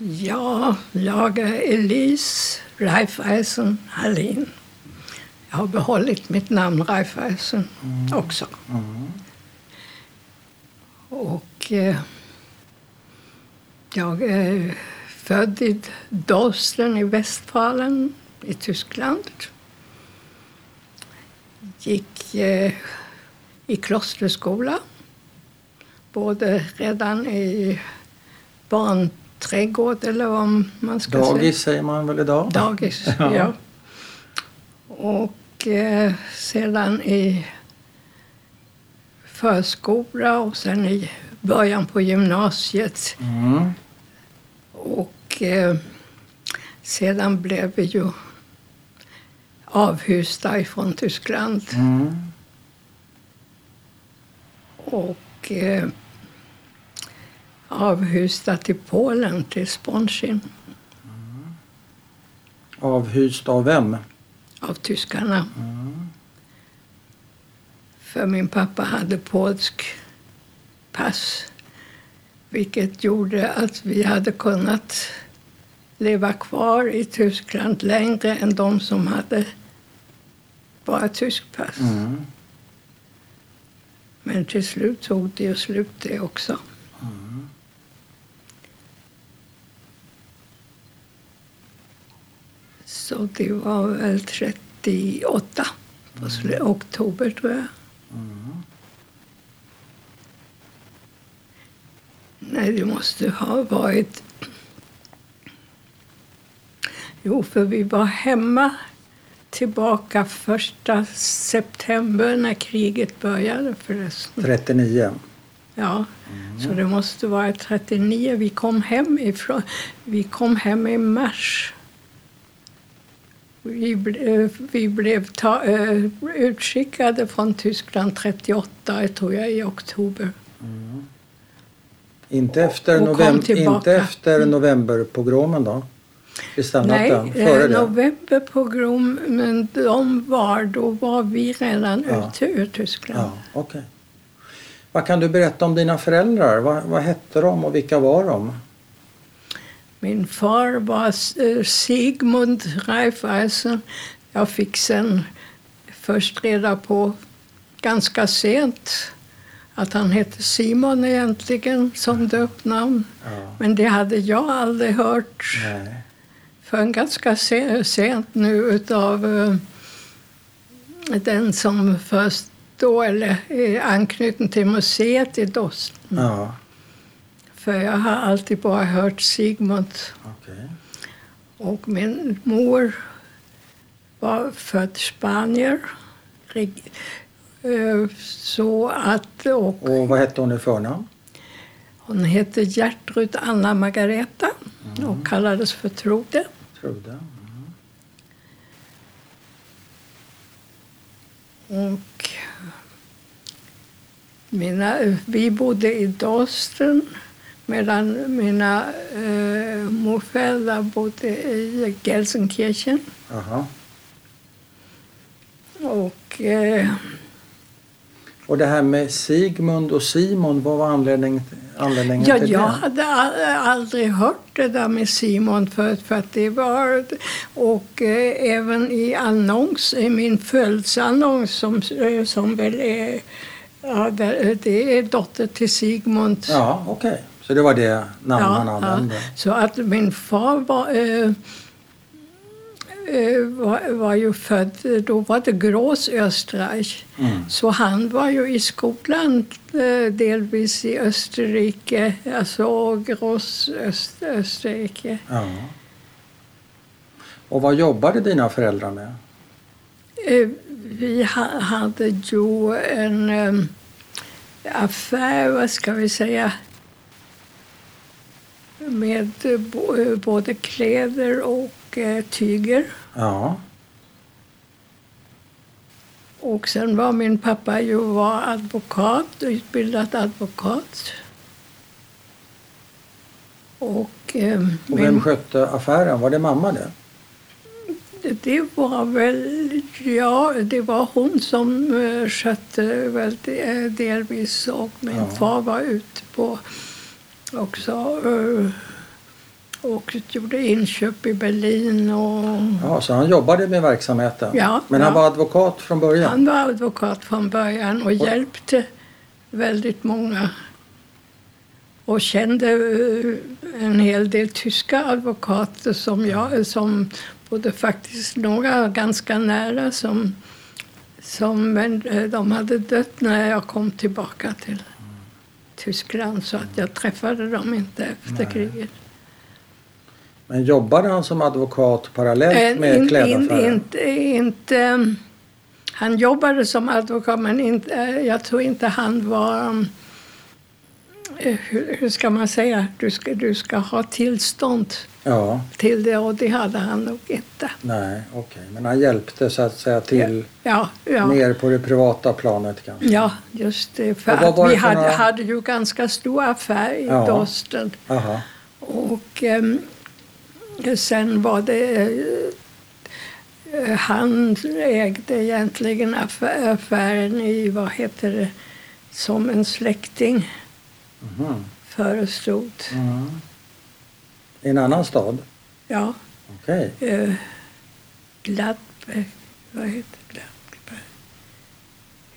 Ja, jag är Elise Raiffeisen Hallin. Jag har behållit mitt namn Raiffeisen också. Och eh, jag är född i Dorsten i Westfalen i Tyskland. Gick eh, i klosterskola, både redan i barnträdgård eller vad man ska säga. Dagis säger man väl idag? Dagis, Ja. ja. Och eh, sedan i förskola och sen i början på gymnasiet. Mm. Och eh, sedan blev vi ju avhysta ifrån Tyskland. Mm. Och eh, avhysta till Polen, till Sponshin, Avhyst av vem? av tyskarna. För min pappa hade polsk pass. Vilket gjorde att vi hade kunnat leva kvar i Tyskland längre än de som hade bara tysk pass. Mm. Men till slut tog det ju slut det också. Så det var väl 38 på slu- oktober tror jag. Nej, det måste ha varit... Jo, för vi var hemma tillbaka första september när kriget började förresten. 39. Ja, så det måste vara 39. Vi kom hem ifrån... Vi kom hem i mars. Vi, ble, vi blev ta, eh, utskickade från Tyskland 38, tror jag, i oktober. Inte efter, Och tillbaka. inte efter novemberpogromen då? Nej, eh, det? novemberpogrom, men de var, då var vi redan Ja. ute ur Tyskland. Ja, okej. Vad kan du berätta om dina föräldrar? Vad, vad hette de och vilka var de? Min far var eh, Sigmund Raiffeisen. Jag fick sen först reda på ganska sent att han hette Simon egentligen som döpnamn. Ja. Men det hade jag aldrig hört Nej. förrän ganska se- sent nu utav eh, den som först då, eller är anknuten till museet i Dorsten. Ja, För jag har alltid bara hört Sigmund. okej. Och min mor var född Spanier. Eh, Så att, och Och vad hette hon i förnamn? hon hette Gertrud Anna Margareta och kallades för Trude. Trude. Och mina, vi bodde i Dorsten medan mina eh, morföräldrar bodde i Gelsenkirchen. Jaha. Och eh, Och det här med Sigmund och Simon, vad var anledningen, anledningen Ja, till jag det? hade a- aldrig hört det där med Simon förut för att det var och eh, även i annons, i min födelseannons som, eh, som väl är ja, det, är dotter till Sigmund. Ja, okej. Så det var det namn han använde? Så att min far var, eh, eh, var, var ju född, då var det Grås Österreich. Mm. Så han var ju i skolan eh, delvis i Österrike, alltså Grås Öst, Österrike. Ja. Och vad jobbade dina föräldrar med? Eh, vi ha, hade ju en eh, affär, vad ska vi säga, med eh, eh, både kläder och eh, tyger. Ja. Och sen var min pappa ju var advokat, utbildad advokat. Och, eh, Och vem skötte affären? Var det mamma det? det var väl, ja, det var hon som skötte väl delvis och min Ja. far var ute på också eh, och gjorde inköp i Berlin. Och Ja, så han jobbade med verksamheten? Ja, Men han ja. var advokat från början? Han var advokat från början och hjälpte väldigt många. Och kände eh, en hel del tyska advokater som jag, som både faktiskt några ganska nära som, som eh, de hade dött när jag kom tillbaka till Tyskland så att jag träffade dem inte efter Nej. kriget. Men jobbade han som advokat parallellt Eh, med in- klädaffären? in- inte, inte, han jobbade som advokat men inte, eh, jag tror inte han var... eh, Hur, hur ska man säga? Du ska, du ska ha tillstånd Ja, till det och det hade han nog inte. nej, okej. Men han hjälpte så att säga till Ja, ja, mer på det privata planet kanske? ja just det. För Och att vi hade, några- hade ju ganska stor affär i Ja. Dorsten. Aha. Och ehm, sen var det... eh, han ägde egentligen affä- affären i, vad heter det, som en släkting Mhm. förestod. Mm. I en annan stad? Ja, Okej. eh, Gladbeck, vad heter Gladbeck?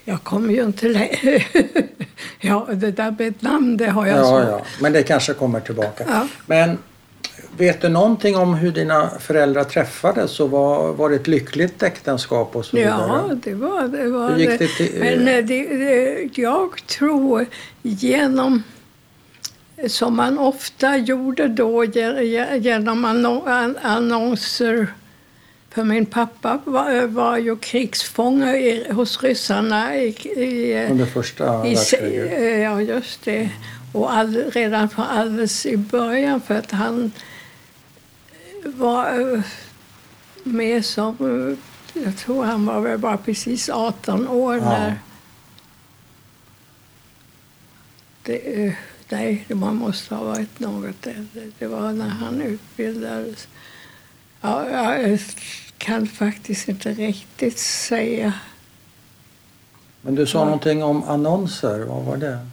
Jag kommer ju inte längre. ja, det där med ett namn, det har jag Ja, svårt. ja. Men det kanske kommer tillbaka. Ja. Men vet du någonting om hur dina föräldrar träffades? Och var, var det ett lyckligt äktenskap och så vidare? Ja, det var det. Var Hur gick det. till- Men eh, det, det, jag tror genom som man ofta gjorde då ge- ge- genom anno- an- annonser. För min pappa var, var ju krigsfånge i, hos ryssarna i, i, Under första världskriget? eh, ja, just det. Och all, redan från alldeles i början för att han var eh, med som... eh, Jag tror han var väl bara precis 18 år Ja. när... Det, eh, nej, man måste ha varit något äldre. Det var när han utbildades. Ja, jag kan faktiskt inte riktigt säga. Men du sa Ja. någonting om annonser. Vad var det?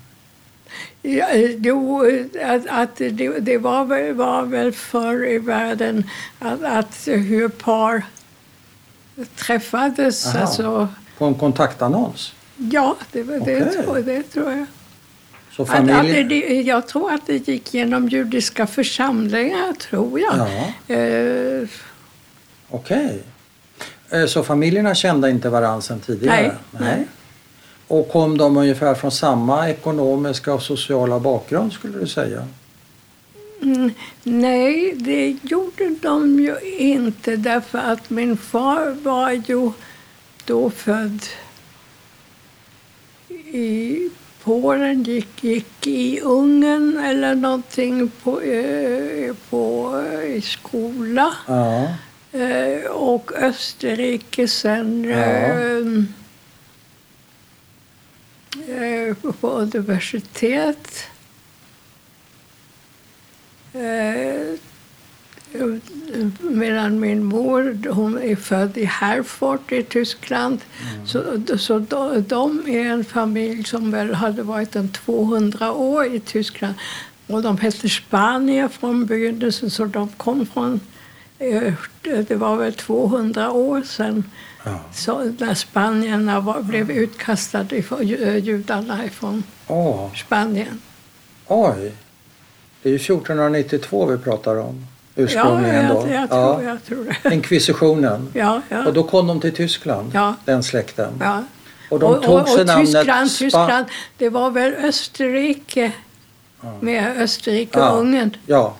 Ja, eh, jo, eh, att, att det, det var, väl, var väl förr i världen att, att hur par träffades. Aha. Alltså, På en kontaktannons? ja, det, det, Okej. tror, det tror jag. Så Att, att familj... det, det, jag tror att det gick genom judiska församlingar, tror jag. Ja, Eh, okej. Eh, Så familjerna kände inte varandra sedan tidigare? Nej, nej. Och kom de ungefär från samma ekonomiska och sociala bakgrund skulle du säga? Mm, nej, det gjorde de ju inte därför att min far var ju då född i Polen, gick, gick i Ungern eller någonting på, eh, på, eh, i skola. Ja. Eh, och Österrike sen Ja. Eh, på universitet. Eh, medan min mor hon är född i Herford i Tyskland. Så, så de, de är en familj som väl hade varit en 200 år i Tyskland. Och de hette Spanier från begynnelsen så de kom från eh, det var väl 200 år sedan ja. så när spanierna var, blev utkastade, ifrån, eh, judarna från Åh, Spanien. oj. Det är ju 1492 vi pratar om Ja, ursprungligen jag, då. jag, tror, jag tror det. Inkvisitionen. Ja, ja. Och då kom de till Tyskland, Ja. den släkten. ja. Och de tog sig namnet Tyskland, Spa- Tyskland, det var väl Österrike med Österrike och Ja. Ungern. Ja.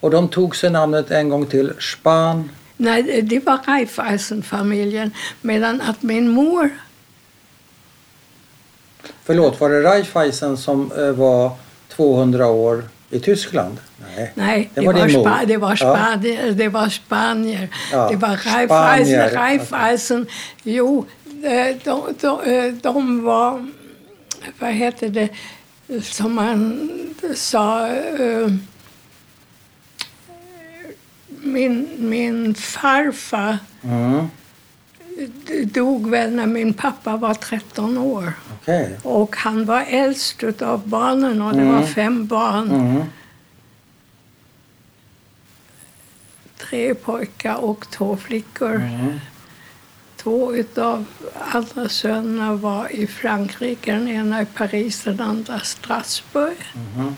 Och de tog sig namnet en gång till Span... Nej, det var Raiffeisen-familjen. Medan att min mor, Förlåt, var det Raiffeisen som eh, var 200 år i Tyskland? Nej. nej, Det det, var mor. Spa, det, var Ja. Spanier, det var Spanier. Ja, Det var. Raiffeisen, Raiffeisen. Jo, eh, de, de, eh, de var, vad heter det, som man sa, min, min farfar Mm. dog väl när min pappa var 13 år. Okej. Och han var äldst av barnen och det var Mm. fem barn. Mm. tre pojkar och två flickor. Mm. Två av andra sönerna var i Frankrike, den ena i Paris, den andra Strasbourg. Mhm.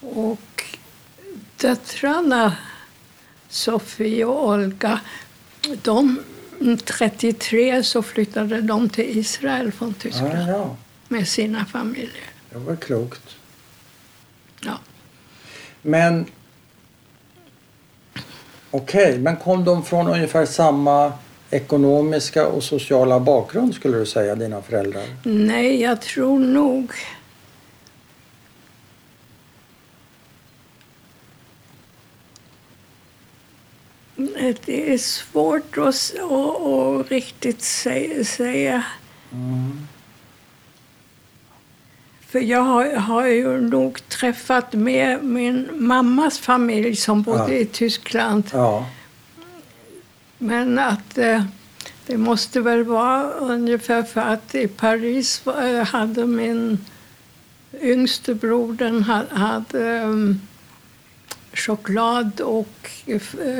Och döttrarna, Sofie och Olga, de 33 så flyttade de till Israel från Tyskland ja, med sina familjer. det var klokt. Ja. Men okej, men kom de från ungefär samma ekonomiska och sociala bakgrund skulle du säga, dina föräldrar? Nej, jag tror nog... Det är svårt att, att, att riktigt säga. Mm. För jag har, har ju nog träffat med min mammas familj som bodde Ja. i Tyskland. Ja, Men att eh, det måste väl vara ungefär för att i Paris eh, hade min yngste bror den ha- hade um, choklad och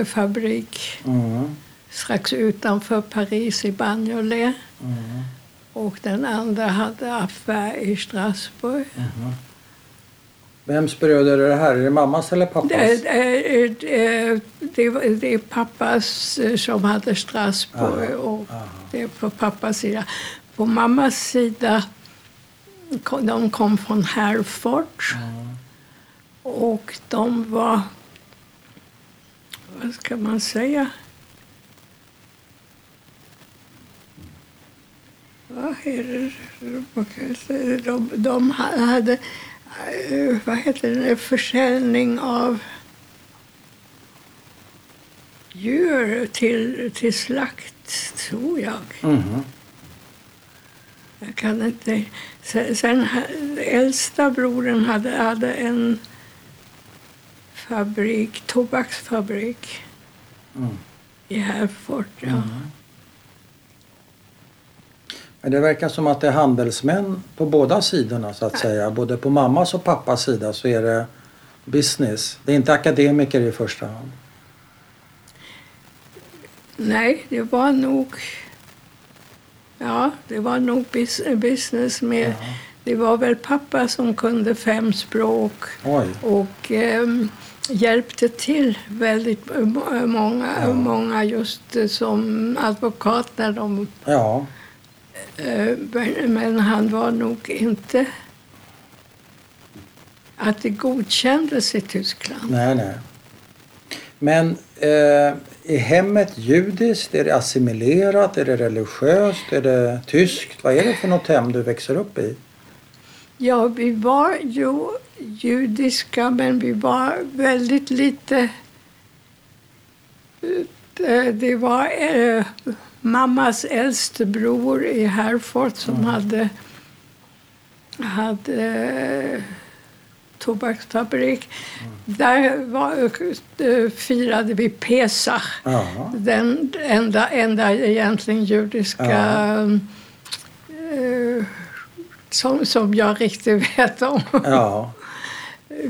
fabrik mm. strax utanför Paris i Bagnolet. Mm. Och den andra hade affär i Strasbourg. Vems bröder är det här? Är det mammas eller pappas? Det, det, det, det, är pappas eh, som hade Strasbourg Aha, och aha. det är på pappas sida. På mammas sida, de kom från Herford Mm. Och de var, vad ska man säga? Vad är det? De, de hade, eh, vad heter det, försäljning av djur till, till slakt, tror jag. Mhm. Jag kan inte... Sen, sen äldsta brodern hade, hade en fabrik, tobaksfabrik Mm. i Herford. Ja. Men det verkar som att det är handelsmän på båda sidorna så att säga. Både på mammas och pappas sida så är det business. Det är inte akademiker i första hand. Nej, det var nog... Ja, det var nog bus, business med... Det var väl pappa som kunde fem språk Oj. och ehm, hjälpte till väldigt må- många, Ja. många just eh, som advokat när de Ja. Eh, Men, men han var nog inte att det godkändes i Tyskland. Nej, nej. Men eh, är hemmet judiskt? Är det assimilerat? Är det religiöst? Är det tyskt? Vad är det för något hem du växer upp i? Ja, vi var ju judiska, men vi var väldigt lite... Eh, Det var eh, mammas äldste bror i Herford som hade, hade eh, tobaksfabrik. Där var, eh, firade vi Pesach. Ja. Den enda, enda egentligen judiska eh, som, som jag riktigt vet om. Ja.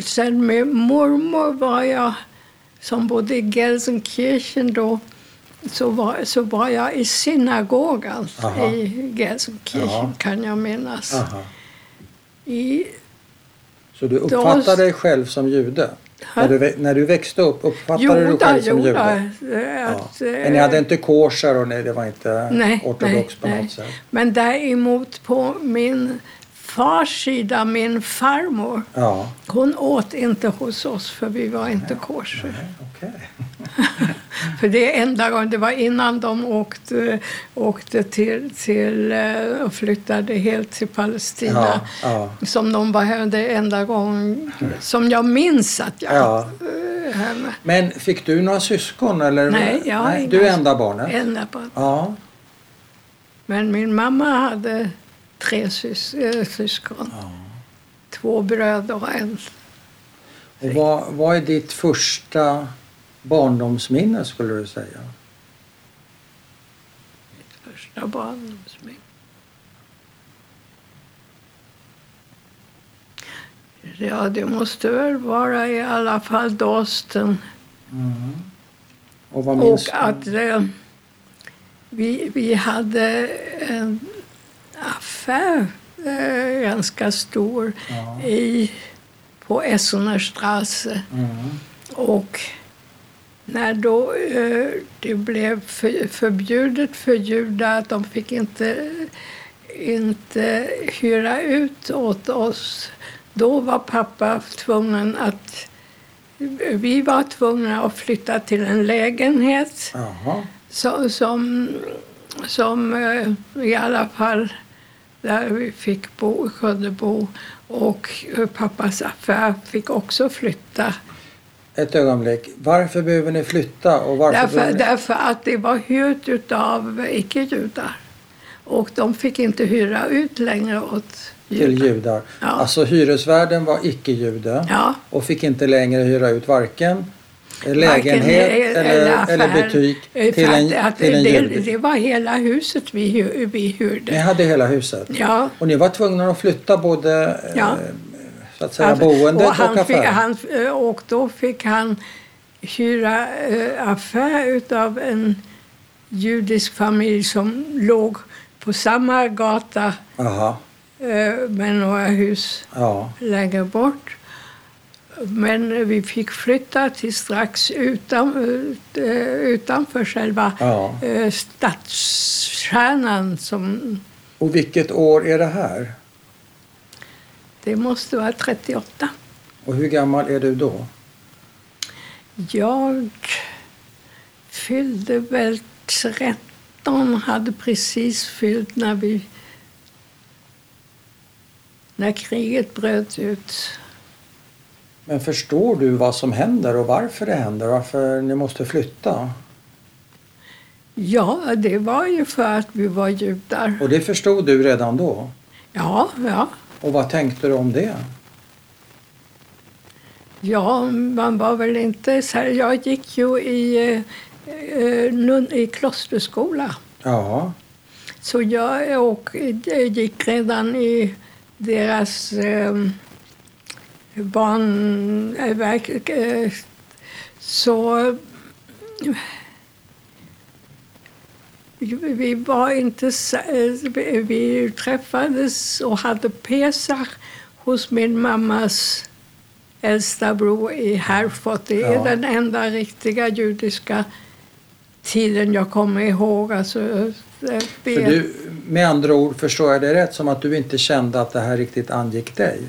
Sen med mormor var jag, som bodde i Gelsenkirchen då, så var, så var jag i synagogan Aha. i Gelsenkirchen, Ja. kan jag minnas. Aha. I, Så du uppfattar Då- dig själv som jude? När du, när du växte upp, uppfattade du dig själv som jude? eh, Ja. Att, eh, Men ni hade inte kosher och nej, det var inte Nej, ortodox nej, på nej. något sätt? Men däremot på min fars sida, min farmor, Ja. hon åt inte hos oss för vi var inte kosher. Nej. För det är enda gången, det var innan de åkte, åkte till, till eh, och flyttade helt till Palestina. Ja, ja. Som de var här, det är enda gången som jag minns att jag Ja. eh, henne. Men fick du några syskon? Eller? Nej, jag inga- Du är enda barnet? Enda på. Ja. Men min mamma hade tre sys, eh, syskon. ja. Två bröder och en. Och vad, vad är ditt första barndomsminne skulle du säga? Första barndomsminne. Ja, det måste väl vara i alla fall Dalsten. Mm. Och Och att eh, vi, vi hade en affär eh, ganska stor Ja. i, på Essenerstrasse. Mm. Och när då eh, det blev för, förbjudet för judar att de fick inte, inte hyra ut åt oss, då var pappa tvungen att... Vi var tvungna att flytta till en lägenhet Jaha. så, som, som eh, i alla fall där vi fick bo, kunde bo. Och eh, pappas affär fick också flytta. Ett ögonblick. Varför behöver ni flytta? Och varför Därför, ni... därför att det var hyrt av icke-judar. Och de fick inte hyra ut längre åt till judar. judar? Ja. Alltså hyresvärden var icke-jude Ja, och fick inte längre hyra ut varken lägenhet e- eller, affär. eller butik Eh, till en, att- till en det, det var hela huset vi, vi Ni hyrde. hade hela huset? Ja. Och ni var tvungna att flytta både Ja. eh, så att säga, Han- boendet och, han fick, affären? han, eh, och då fick han hyra eh, affär utav en judisk familj som låg på samma gata Jaha, eh, med några hus ja. längre bort. Men vi fick flytta till strax utan, eh, utanför själva ja. eh, stadskärnan. Som, Och vilket år är det här? det måste vara 38. Och hur gammal är du då? Jag fyllde väl 13, hade precis fyllt när vi när kriget bröt ut. Men förstår du vad som händer och varför det händer? Varför ni måste flytta? Ja, det var ju för att vi var judar. Och det förstod du redan då? Ja, ja. Och vad tänkte du om det? Ja, man var väl inte... Så här, jag gick ju i, eh, eh, i klosterskola. Ja, Så jag och, jag gick redan i deras barnverk. Eh, så vi var inte... eh, vi- träffades och hade Pesach hos min mammas äldsta bror i Herford. Det är Ja. den enda riktiga judiska tiden jag kommer ihåg. Alltså, eh, du, med andra ord förstår jag det rätt som att du inte kände att det här riktigt angick dig?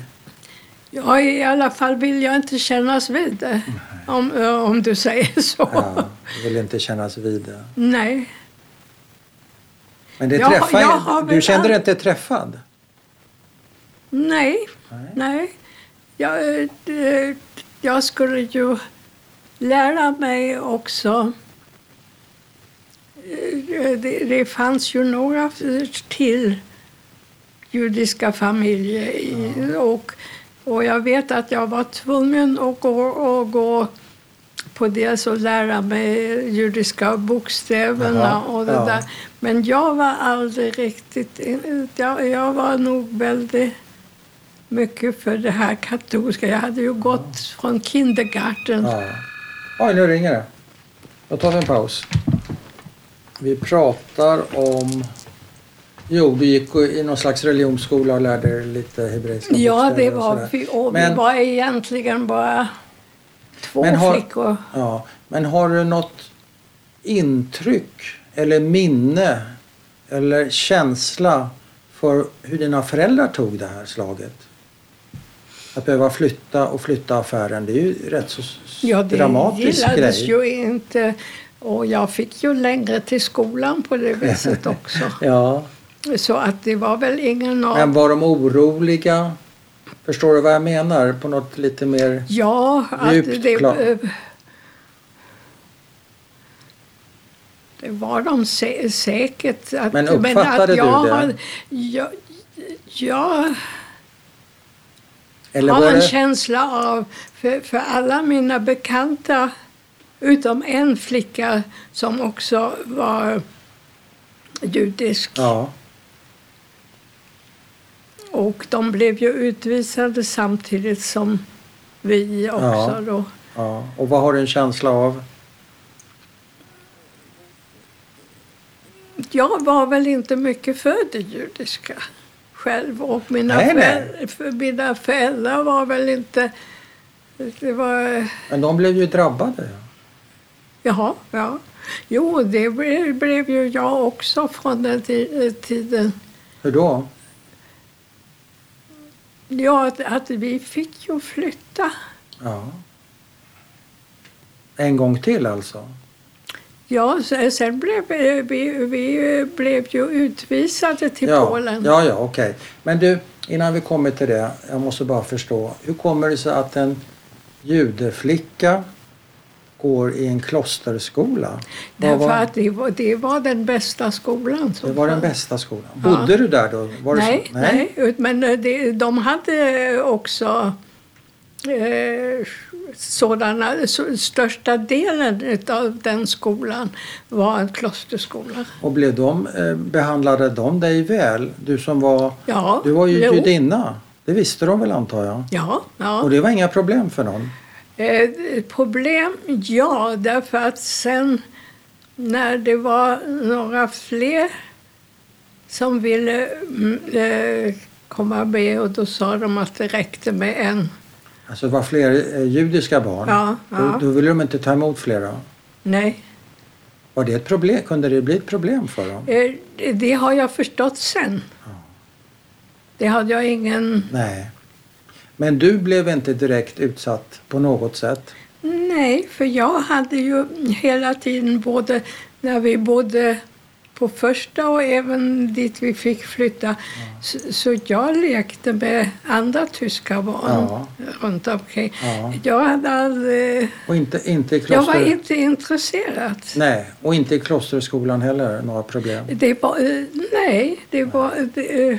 Ja, i alla fall vill jag inte kännas vid det. Om, om du säger så. Ja, vill inte kännas vid det. Nej. Men det Jag- träffade, jag du kände dig inte träffad? Nej. Nej. Nej. Jag, jag skulle ju lära mig också. Det, det fanns ju några till judiska familjer. I, och, och jag vet att jag var tvungen att gå, och gå på det och lära mig judiska bokstäverna Jaha, och det ja. där. Men jag var aldrig riktigt... Jag, jag var nog väldigt mycket för det här katolska. Jag hade ju gått från kindergarten. Ja. Oj, nu ringer det. Då tar vi en paus. Vi pratar om... Jo, du gick i någon slags religionsskola och lärde dig lite hebreiska Ja, det var vi. Och Men- vi var egentligen bara två Men har- flickor. Ja, men har du något intryck eller minne eller känsla för hur dina föräldrar tog det här slaget? Att behöva flytta och flytta affären, det är ju rätt så Ja, det dramatisk gillades grej. ju inte. Och jag fick ju längre till skolan på det viset också. Ja, Så att det var väl ingen av... men var de oroliga? Förstår du vad jag menar? På något lite mer... Ja, att Djupt det, klar. eh, det var de sä- säkert. Att, Men uppfattade att jag du det? Har, jag, jag Eller har en det... känsla av, för, för alla mina bekanta, utom en flicka som också var judisk. Ja, Och de blev ju utvisade samtidigt som vi också. Ja. Då. Ja. Och vad har du en känsla av? Jag var väl inte mycket för det judiska själv och mina, Nej, nej. för mina föräldrar var väl inte... Det var... Men de blev ju drabbade. Jaha, ja. Jo, det blev, blev ju jag också från den ti- tiden. Hur då? Ja, att, att vi fick ju flytta. Ja. En gång till alltså? Ja, se- sen blev vi, vi, vi blev ju utvisade till ja. Polen. Ja, ja, okej. Men du, innan vi kommer till det. Jag måste bara förstå. Hur kommer det sig att en judeflicka går i en klosterskola? Därför var, att det var, det var den bästa skolan. som det var den bästa skolan. Ja. Bodde du där då? Var Nej, nej. ut- men eh, det, de hade också eh, sådana, så, största delen av den skolan var en klosterskola. Och blev de, eh, behandlade de dig väl? Du som var, Ja, du var ju jo. judinna. Det visste de väl antar jag? Ja, ja. Och det var inga problem för någon? Eh, problem, ja, därför att sen när det var några fler som ville mm, eh, komma med och då sa de att det räckte med en. Alltså det var fler eh, judiska barn? Ja, ja. då ville de inte ta emot flera? Nej, Var det ett problem? Kunde det bli ett problem för dem? eh, det- det har jag förstått sen. Det hade jag ingen... Nej. Men du blev inte direkt utsatt på något sätt? Nej, för jag hade ju hela tiden både när vi bodde på första och även dit vi fick flytta. Så, så jag lekte med andra tyska barn Ja. runt omkring. Ja. Jag hade aldrig... Och inte, inte i Jag var kloster... inte intresserad. Nej, och inte i klosterskolan heller några problem? Det var, eh, nej, det var... Det, eh,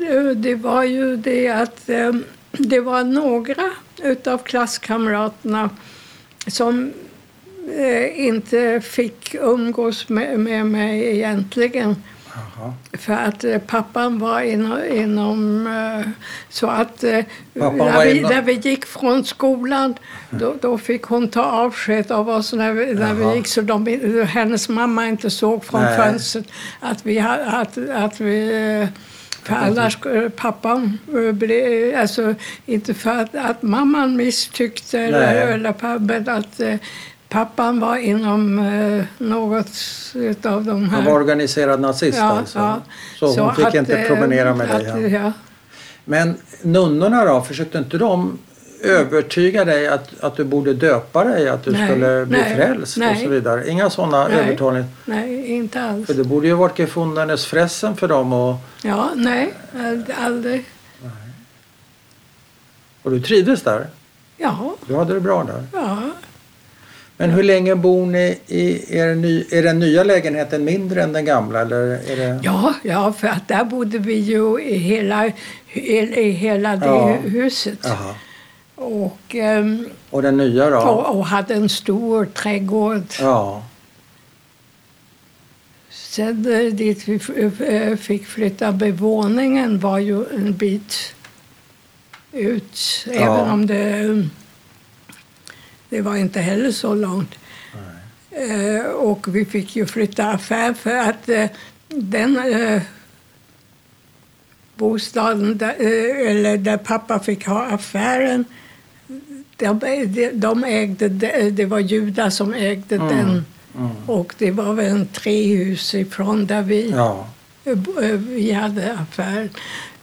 det, det var ju det att eh, det var några utav klasskamraterna som eh, inte fick umgås med, med mig egentligen. Jaha. För att eh, pappan var inom... inom eh, så att eh, när, vi, inom- när vi gick från skolan då, då fick hon ta avsked av oss när vi, när vi gick så de, hennes mamma inte såg från Nej. fönstret att vi, att, att vi eh, för annars skulle pappan eh, bli, alltså inte för att, att mamman misstyckte Nej. eller, men att eh, pappan var inom eh, något av de här Han var organiserad nazist alltså? Så, hon fick att, inte eh, promenera med dig att, hem? ja. Men nunnorna då, försökte inte de övertyga dig att, att du borde döpa dig, att du Nej, skulle bli nej, frälst och nej. så vidare? Inga sådana Nej. övertalningar? Nej, inte alls. För det borde ju varit gefundenes fressen för dem och, Ja, nej, ald- aldrig. och du trivdes där? Ja, Du hade det bra där? ja. Men hur länge bor ni i er, ny, är den nya lägenheten mindre än den gamla? Eller är det... Ja, ja, för att där bodde vi ju i hela, i, i hela det Ja. hu- huset. Jaha. Och, ehm, Och den nya då? och, och hade en stor trädgård. Ja. Sen eh, dit vi eh, fick flytta bevåningen var ju en bit ut. Ja. Även om det, det var inte heller så långt. Eh, och vi fick ju flytta affär för att eh, den eh, bostaden där, eller där pappa fick ha affären de, de, de ägde, det, var judar som ägde Mm. den. Mm. Och det var väl en tre hus ifrån där vi, Ja. eh, eh, vi hade affär.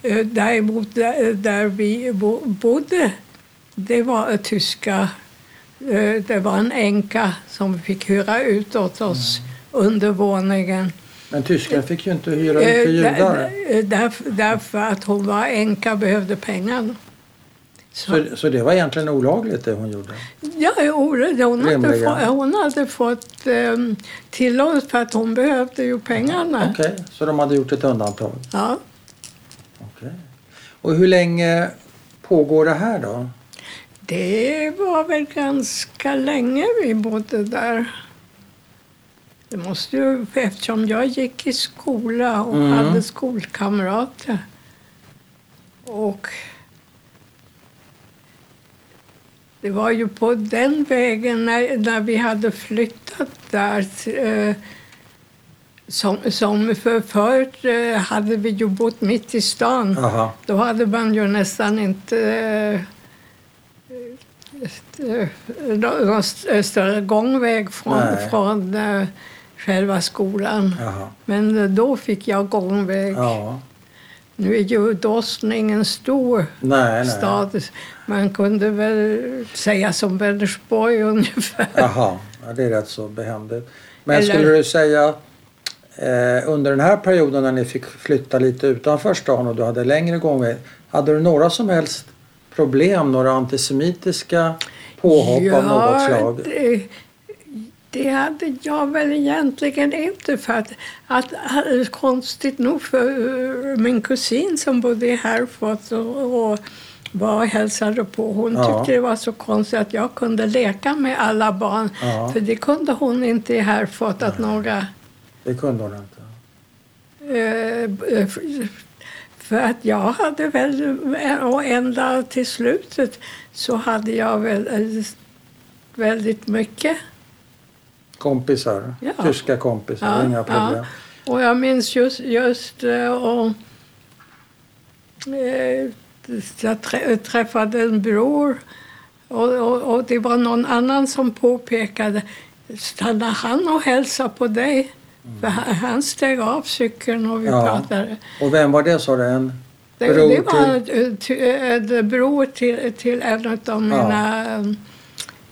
Eh, Däremot där, där vi bo, bodde, det var tyska. Det var en änka som vi fick hyra ut åt oss under våningen. Men tyskarna fick ju inte hyra ut för judar. där- Därför, att hon var änka behövde pengarna. Så, Så, så det var egentligen olagligt det hon gjorde? ja, hon, hade fått, hon hade fått um, tillåtelse för att hon behövde ju pengarna. Okej, så de hade gjort ett undantag? Ja. Okej. Och hur länge pågår det här då? Det var väl ganska länge vi bodde där. Det måste ju, eftersom jag gick i skola och Mm. hade skolkamrater. Och det var ju på den vägen när, när vi hade flyttat där eh, som, som för förut eh, hade vi ju bott mitt i stan. Aha. Då hade man ju nästan inte eh, eh, någon st- större gångväg från, Nej. från själva skolan. Jaha. Men då fick jag gångväg. Ja. Nu är ju Dawson ingen stor Nej, nej. stad. Man kunde väl säga som Vänersborg ungefär. Jaha, ja, det är rätt så behändigt. Men Eller- skulle du säga eh, under den här perioden när ni fick flytta lite utanför stan och du hade längre gångväg. Hade du några som helst problem, några antisemitiska påhopp av något slag? Det, det hade jag väl egentligen inte. För att, att, konstigt nog för eh, min kusin som bodde i Herford och, och var och hälsade på. Hon Ja. tyckte det var så konstigt att jag kunde leka med alla barn. Ja. För det kunde hon inte i Herford att några Det kunde hon inte. Eh, f- För att jag hade väl, och ända till slutet så hade jag väl eh, väldigt mycket. Kompisar, Ja. tyska kompisar, inga problem. Och jag minns just, just eh, och, eh, jag trä- träffade en bror och, och, och det var någon annan som påpekade stannar han och hälsar på dig? För han, steg av cykeln och vi Ja. pratade. Och vem var det sa du? En Det, bror det var till en bror till, till en av mina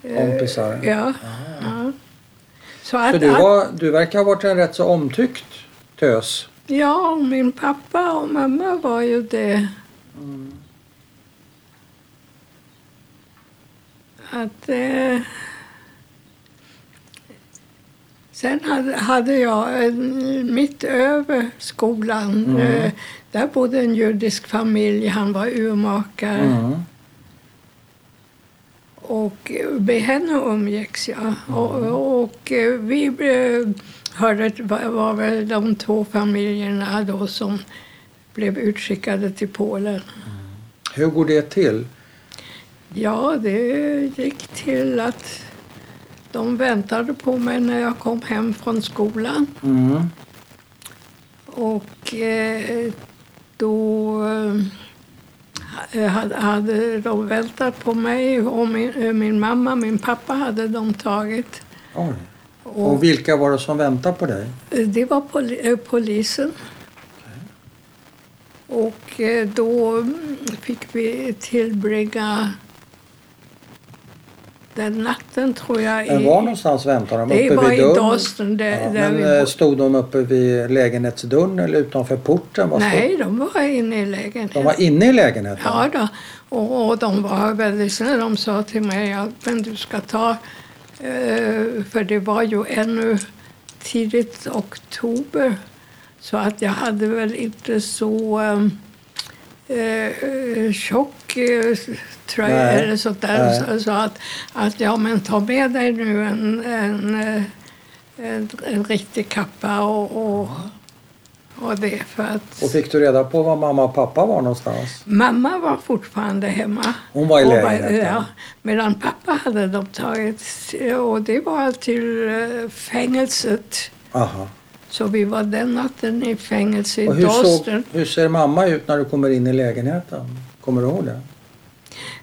eh, kompisar? Ja. ja. Så att, Så du, var, du verkar ha varit en rätt så omtyckt tös. ja, och min pappa och mamma var ju det. Att, eh, sen hade, jag en, mitt över skolan, Mm. eh, där bodde en judisk familj, han var urmakare. Mm. Och med henne umgicks jag. Och, och eh, vi eh, hörde, var, väl de två familjerna då som blev utskickade till Polen. Hur går det till? Ja, det gick till att de väntade på mig när jag kom hem från skolan. Mm. Och eh, då eh, hade, hade de väntat på mig och min, eh, min mamma, min pappa hade de tagit. Oj. Och, Och vilka var det som väntade på dig? eh, det var poli, eh, polisen. Och eh, då fick vi tillbringa den natten tror jag. Men var någonstans väntade de? det Uppe var vid i? Dawson Ja, men vi eh, stod de uppe vid lägenhetsdörren eller utanför porten? Stod- Nej, de var inne i lägenheten. De var inne i lägenheten? Ja då. Och, och de var väldigt snälla. De sa till mig att men du ska ta... Eh, för det var ju ännu tidigt oktober. Så att jag hade väl inte så eh, eh, tjock eh, tröja Nej, eller sånt där. Så, så att, att ja, men ta med dig nu en, en, eh, en, en riktig kappa och, och, och det. För att Och fick du reda på var mamma och pappa var någonstans? Mamma var fortfarande hemma. Hon var i lägenheten? Ja, medan pappa hade de tagit, och det var till fängelset. Aha. Så vi var den natten i fängelse i Och hur, ser mamma ut när du kommer in i lägenheten? Kommer du ihåg det?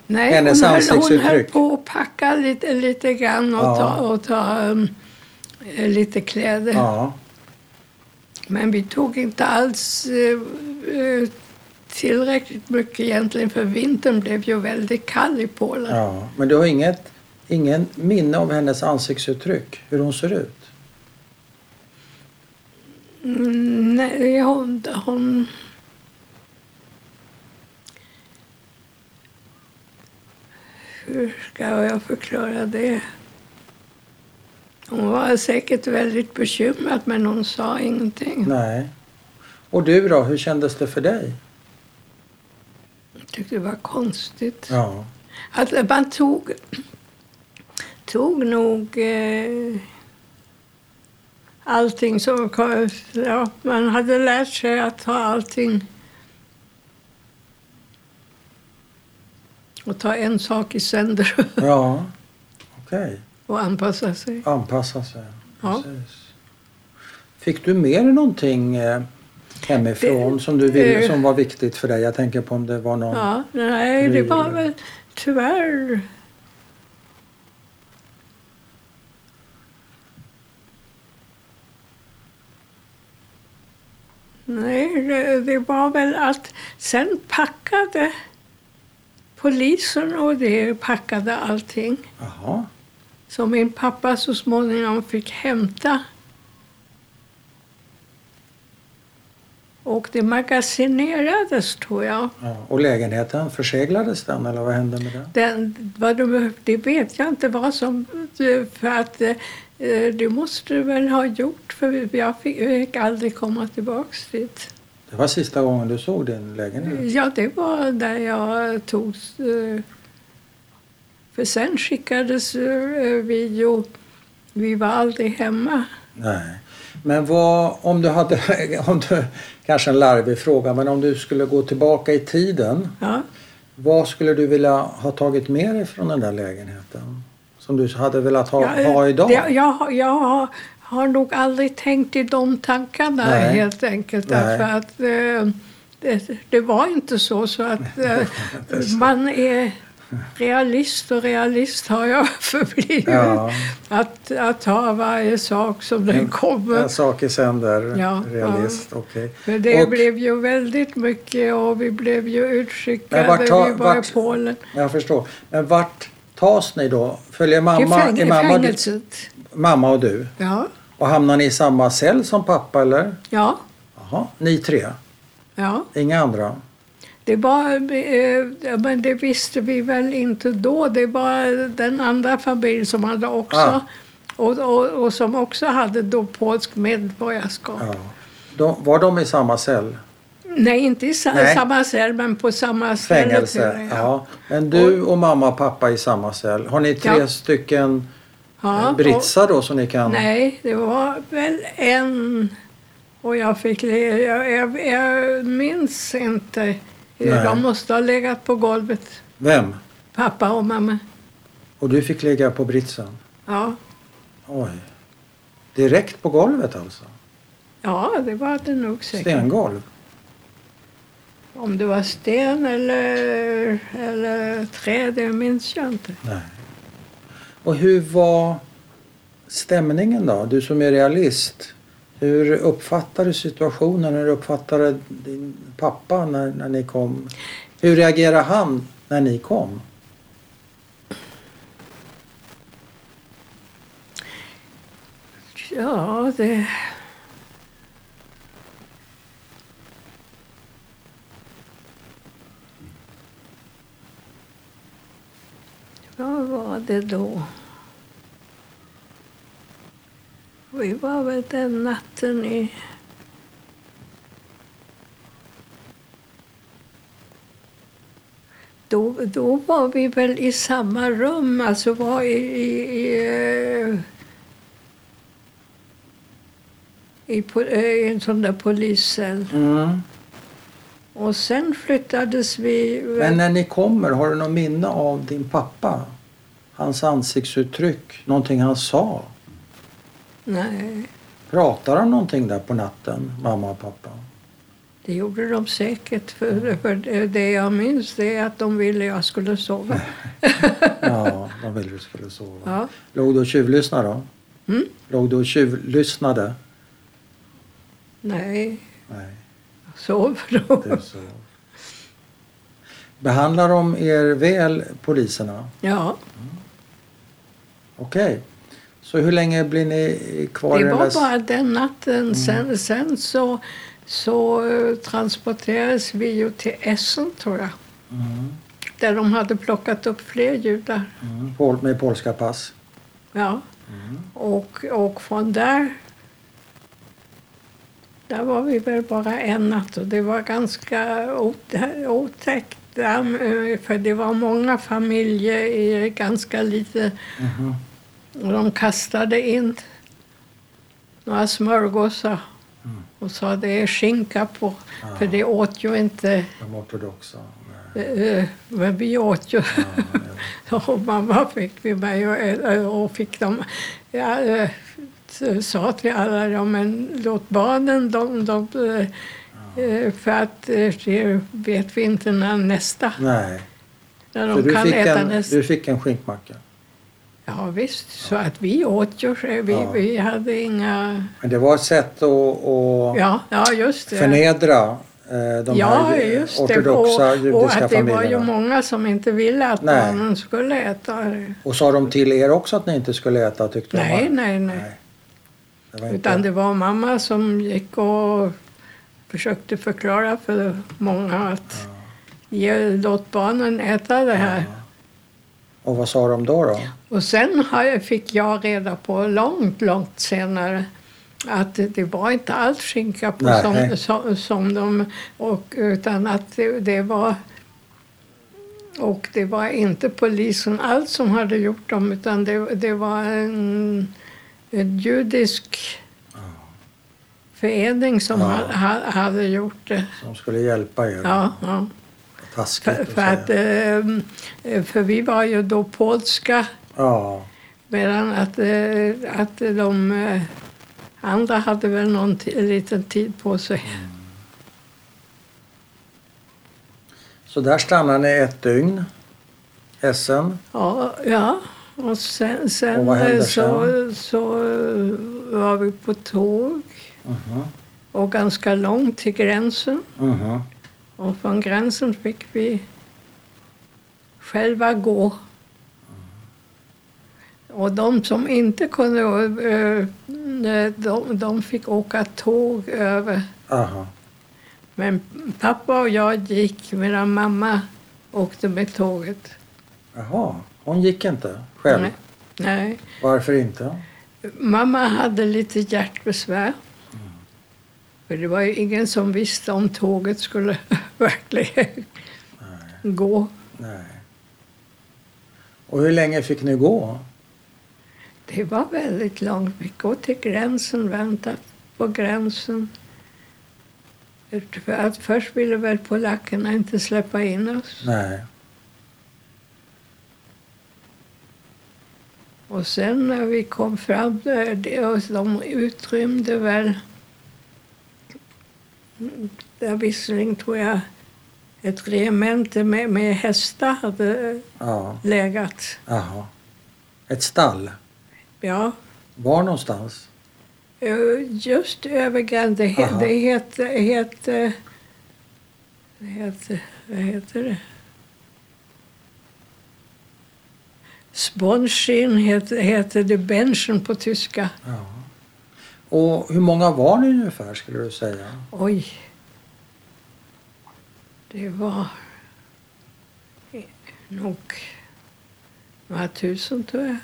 Nej, hennes hon, höll, hon höll på att packa lite, lite grann och Ja. ta, och ta um, lite kläder. Ja. Men vi tog inte alls eh, tillräckligt mycket egentligen för vintern blev ju väldigt kall i Polen. ja. Men du har inget, ingen minne av hennes ansiktsuttryck? Hur hon ser ut? Mm, nej, hon, hon... Hur ska jag förklara det? Hon var säkert väldigt bekymrad, men hon sa ingenting. Nej. Och du då? Hur kändes det för dig? Jag tyckte det var konstigt. Ja. Att man tog, tog nog... Eh, allting som... Ja, man hade lärt sig att ta allting och ta en sak i sänder Ja, okej. och anpassa sig. Anpassa sig. Ja. Precis. Fick du med dig någonting eh, hemifrån Det- som, du ville, som var viktigt för dig? Jag tänker på om det var någon... Ja, nej, det var väl tyvärr... Nej, det, det var väl att sen packade polisen och det packade allting. Jaha. Så min pappa så småningom fick hämta. Och det magasinerades, tror jag. Ja. Och lägenheten, förseglades den eller vad hände med den? Den, vad de, det vet jag inte vad som... För att eh, det måste det väl ha gjort, för jag fick, jag fick aldrig komma tillbaka dit. Det var sista gången du såg din lägenhet? Ja, det var där jag tog... eh, För sen skickades eh, video. Vi var aldrig hemma. Nej. Men vad, om du hade, om du, kanske en larvig fråga, men om du skulle gå tillbaka i tiden. Ja. Vad skulle du vilja ha tagit med dig från den där lägenheten? Som du hade velat ha, Jag, ha idag? det- jag, har- jag har, har nog aldrig tänkt i de tankarna Nej. helt enkelt. Nej. Därför att eh, det, det var inte så. så att eh, Man är realist och realist har jag förblivit. Ja. Att, att ta varje sak som den kommer. En sak i sänder, Ja, realist. Okej. För det Och- blev ju väldigt mycket och vi blev ju utskickade. Men vart ta- vi var vart- i Polen. Jag förstår. Men vart tas ni då? Följer mamma, fäng- är mamma, fängelset. mamma och du? Ja, Och hamnar ni i samma cell som pappa eller? ja, Jaha, ni tre? ja. Inga andra? Det var, eh, men det visste vi väl inte då. Det var den andra familjen som hade också Ah. och, och, och som också hade då polsk medborgarskap. Ja. De, var de i samma cell? Nej, inte i Nej. samma cell, men på samma Fängelse? jag. Ja. Men du och mamma och pappa i samma cell. Har ni tre Ja. stycken Ja, eh, britsar då som ni kan? Nej, det var väl en. Och jag fick jag, jag, jag minns inte. Nej. De måste ha legat på golvet, Vem? pappa och mamma. Och du fick ligga på britsen? Ja, Oj. Direkt på golvet alltså? ja det var det nog säkert. Stengolv? Om det var sten eller, eller trä, det minns jag inte. Nej. Och hur var stämningen då? Du som är realist. Hur uppfattade du situationen? Hur uppfattade din pappa när, när ni kom? Hur reagerade han när ni kom? Ja, det... Vad var det då? Vi var väl den natten i... Då, då var vi väl i samma rum, alltså var i, i, i eh, i, eh, i en sån där poliscell. Mm. Och sen flyttades vi... Men när ni kommer, har du något minne av din pappa? Hans ansiktsuttryck? Någonting han sa? Nej, Pratar han någonting där på natten, mamma och pappa? det gjorde de säkert. För, för det- jag minns det är att de ville jag skulle sova. Ja, de ville du skulle sova. Ja. Låg du och tjuvlyssnade då? Mm? Låg du och tjuvlyssnade? Nej, Nej, sov då. du sov. Behandlar de er väl, poliserna? Ja, Okej. Så hur länge blir ni kvar det var bara den natten. Sen, sen så, så eh, transporterades vi ju till Essen, tror jag. Mm, Där de hade plockat upp fler judar. mm, pol- med polska pass? Ja. Mm. Och, och från där där var vi väl bara en natt och det var ganska ot- otäckt. där, eh, För det var många familjer i ganska lite... Mhm. Och de kastade in några smörgåsar Mm. och sa det är skinka på. Ja. För det åt ju inte, De ortodoxa. Nej. eh, men vi åt ju. Ja, ja. Och mamma fick vi mig och, äta och fick dem. Eh, sa till alla, ja men låt barnen, de, de, eh, eh, för att eh, det vet vi inte när nästa, Nej. när Så de du kan fick, äta en, nästa. du fick en skinkmacka. Ja visst, så att vi åt ju, vi, Ja. vi hade inga, Men det var ett sätt att, att ja, ja just det. förnedra eh, de ja, här just det. ortodoxa och, judiska och att det var ju familjerna. många som inte ville att Nej. barnen skulle äta. Och sa de till er också att ni inte skulle äta? Tyckte de Nej, nej, nej. Det var inte... Utan det var mamma som gick och försökte förklara för många att ge, låt barnen äta det här. Ja. Och vad sa de då? då? Och sen fick jag reda på långt, långt senare att det, var inte alls skinka på Nej. som, som, som de... Och, utan att det, det var... Och det var inte polisen alls som hade gjort dem utan det, det var en, en judisk förening som Ja. ha, ha, hade gjort det. Som skulle hjälpa er? Ja, ja. Taskigt För, för, att, säga. eh, för vi var ju då polska Ja. medan att, eh, att de eh, andra hade väl någon liten tid på sig. Så där stannade ni ett dygn. Essen. Ja, ja. och sen, Och sen hände eh, så, så eh, var vi på tåg Mhm. och ganska långt till gränsen. Mhm. Och från gränsen fick vi själva gå. Och de som inte kunde, de, de fick åka tåg över. Aha. Men pappa och jag gick medan mamma åkte med tåget. Jaha. Hon gick inte själv? Nej. Nej. Varför inte? Mamma hade lite hjärtbesvär. För det var ju ingen som visste om tåget skulle verkligen gå. Nej. Och hur länge fick ni gå? Det var väldigt långt. Vi gick till gränsen, väntat på gränsen. För att först ville väl polackerna inte släppa in oss. Nej. Och sen när vi kom fram där, de utrymde väl... Där visserligen tror jag ett regemente med, med hästar hade Ja. legat. Jaha. Ett stall? Ja, Var någonstans? eh, just över gränsen. Det, Aha. det heter... heter det heter... Vad heter det? Sponsin heter, heter det Benchen på tyska. Ja. Och hur många var ni ungefär skulle du säga? Oj. Det var nog några tusen, tror jag.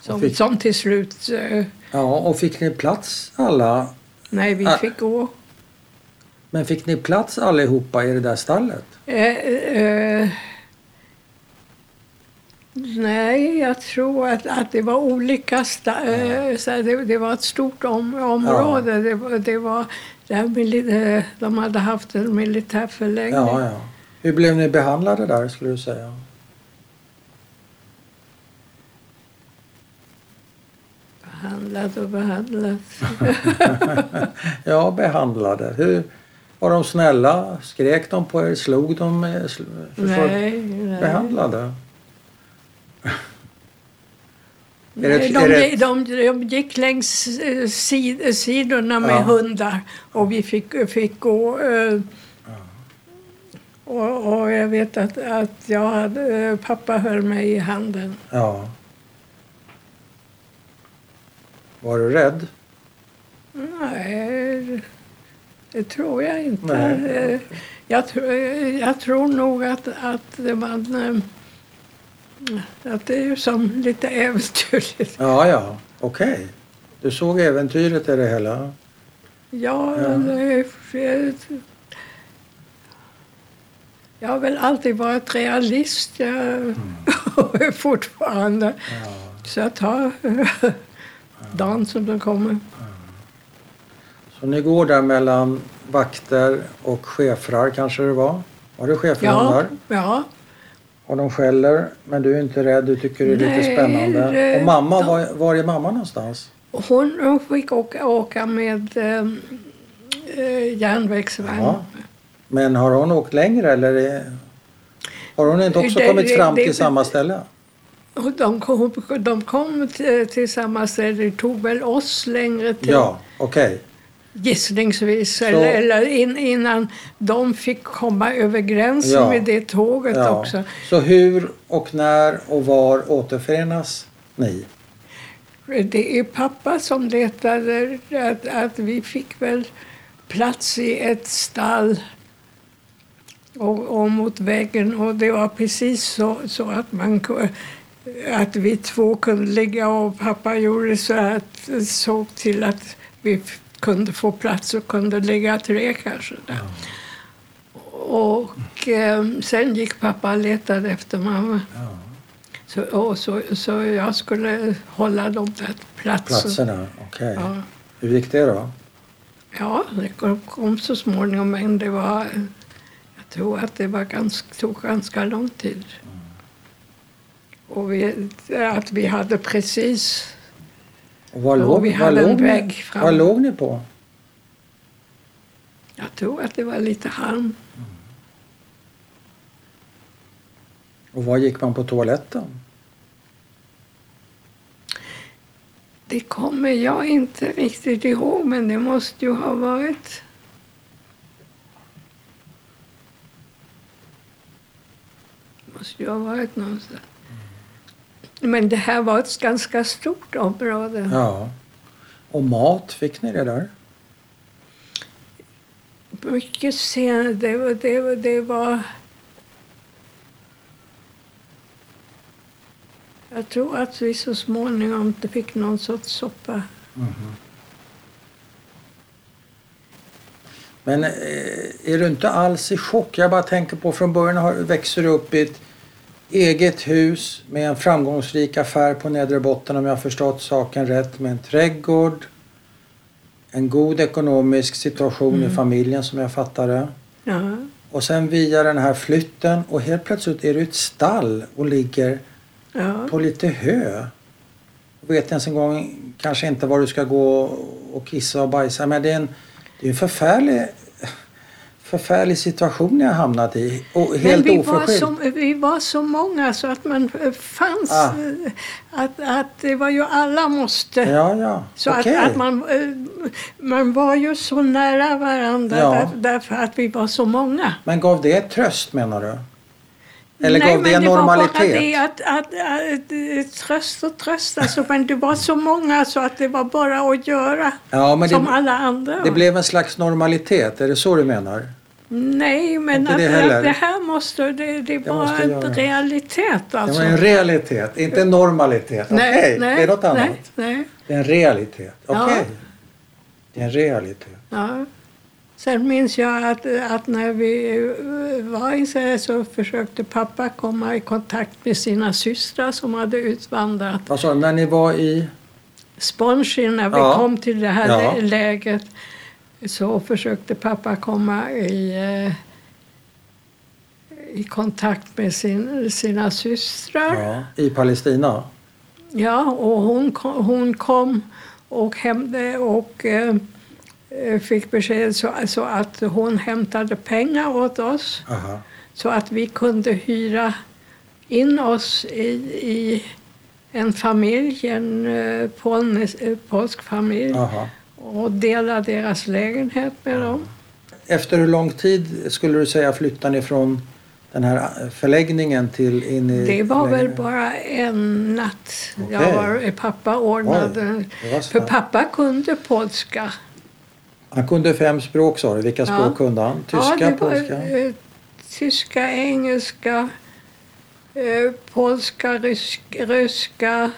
Som, fick- som till slut... eh, Ja, och fick ni plats alla? Nej, vi Ah. fick gå. Men fick ni plats allihopa i det där stallet? Eh, eh, nej, jag tror att, att det var olika... Sta, eh, så det, det var ett stort om, område. Det, var- det var, där eh, de hade haft en militärförläggning. Ja, ja. Hur blev ni behandlade där skulle du säga? Behandlat och behandlat. Ja, behandlade. Hur, var de snälla? Skrek de på er? Slog de er? Nej, nej. Behandlade? Nej, de, det- de, de gick längs eh, sid, sidorna med Ja. hundar och vi fick, fick gå. eh, Och, och jag vet att, att jag hade, eh, pappa höll mig i handen. Ja. Var du rädd? Nej, det tror jag inte. Nej. Eh, Jag, tror- jag tror nog att, att det man... Att det är som lite äventyrligt. Ja, ja. Okej. Du såg äventyret i det hela? Ja, Ja. det är, jag har väl alltid varit realist. Jag är fortfarande. Ja. Så jag tar... dagen som de kommer. Så ni går där mellan vakter och chefrar kanske det var? Var det chefrar Ja, där? ja. Och de skäller men du är inte rädd, du tycker det är lite Nej, spännande. det- Och mamma, var, var är mamma någonstans? Hon hon fick åka, åka med eh, eh, järnvägsvagn. Ja. Men har hon åkt längre eller är... har hon inte också Det- kommit det- fram det- till samma ställe? De kom, de kom till, till samma ställe. Det tog väl oss längre tid. Ja, okej. Gissningsvis. Eller, eller in, innan de fick komma över gränsen Ja. med det tåget Ja. också. Så hur och när och var återförenas ni? Det är pappa som letade. Att, att vi fick väl plats i ett stall och, och mot väggen. Och det var precis så, så att, man, att vi två kunde ligga och pappa gjorde så att såg till att vi kunde få plats och kunde ligga tre kanske där. Och eh, sen gick pappa och letade efter mamma. Så, och så, så jag skulle hålla de platserna. Platserna, okej. Ja. Hur gick det då? ja, det kom, kom så småningom men det var... Jag tror att det var ganska, tog ganska lång tid. Och vi, att vi hade precis... Ja, låg, vi hade en vägg fram. var låg ni på? Jag tror att det var lite halm. Och var gick man på toaletten? Det kommer jag inte riktigt ihåg men det måste ju ha varit... Det måste ju ha varit någonstans. Men det här var ett ganska stort område. Ja. Och mat, fick ni det där? Mycket senare. Det, var- det, var- det var... Jag tror att vi så småningom inte fick någon sorts soppa. Men eh, är du inte alls i chock? Jag bara tänker på från början har, växer du upp i ett eget hus med en framgångsrik affär på nedre botten om jag har förstått saken rätt med en trädgård. En god ekonomisk situation i familjen som jag fattar det. Ja. Och sen via den här flytten och helt plötsligt är du ett stall och ligger Ja. på lite hö. Och vet ens en gång kanske inte var du ska gå och kissa och bajsa. Men det är en, det är en förfärlig, förfärlig situation jag hamnat i. Och helt Men vi var, så, vi var så många så att man eh, fanns... Ah. eh, Att, att det var ju alla måste. Ja, ja. Så Okej. att, att man, eh, man var ju så nära varandra Ja. där, därför att vi var så många. Men gav det tröst menar du? Eller Nej, gav det men normalitet? Det var bara det att, att, att, tröst och tröst. Alltså, men det var så många så att det var bara att göra Ja, som det, alla andra. det blev en slags normalitet. Är det så du menar? Nej, men det det, det här måste... Det, det var måste en göra. realitet Det alltså. var en realitet, inte en normalitet. Okej, det är något annat. Nej. Det är en realitet. Okej. Ja. Det är en realitet. Ja. Sen minns jag att, att när vi var i Sverige så försökte pappa komma i kontakt med sina systrar som hade utvandrat. Vad du, när ni var i... Sponsien, när vi Ja. kom till det här Ja. lä- lägret så försökte pappa komma i, eh, i kontakt med sin, sina systrar. Ja, I Palestina? Ja, och hon kom, hon kom och, hämtade och eh, eh, fick besked så, så att hon hämtade pengar åt oss Aha. så att vi kunde hyra in oss i, i en familj, en eh, eh, polsk familj Aha. Och dela deras lägenhet med dem. Efter hur lång tid skulle du säga flyttade ni från den här förläggningen till in i... Det var väl bara en natt. Okej. Jag var, pappa ordnade. Oj, För pappa kunde polska. Han kunde fem språk sa du. Vilka Ja. språk kunde han? Tyska, ja, polska? eh, tyska, engelska, eh, polska, rysk, ryska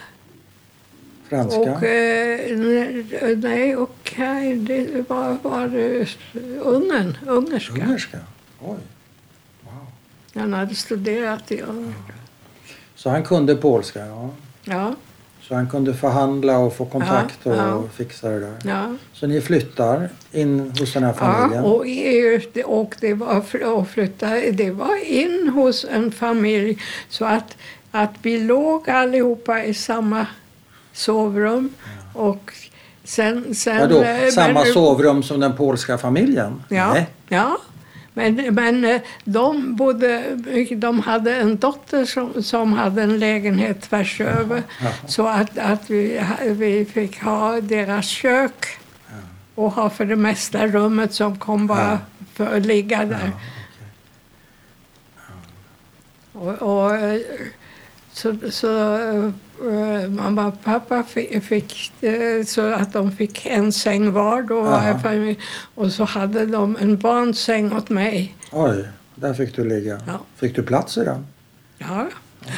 Franska? och... Eh, ne- nej, okej, det var, var Ungern, ungerska. Ungerska? Oj. Wow. Han hade studerat i Ungern. Så han kunde polska, ja. Ja. Så han kunde förhandla och få kontakt Ja, ja. och fixa det där. Ja. Så ni flyttar in hos den här familjen? Ja, och, i- och det var flytta, det var in hos en familj så att, att vi låg allihopa i samma sovrum. Och sen... sen Vadå, eh, samma men- sovrum som den polska familjen? Ja, Nej. ja. Men, men eh, de, bodde, de hade en dotter som, som hade en lägenhet tvärs över. Jaha. Så att, att vi, vi fick ha deras kök och ha för det mesta rummet som kom bara Ja. för att ligga där. Ja, Och, och, eh, så så mamma och pappa fi- fick eh, så att de fick en säng var då. Aha. Och så hade de en barnsäng åt mig. Oj, där fick du ligga. Ja. Fick du plats i den? Ja,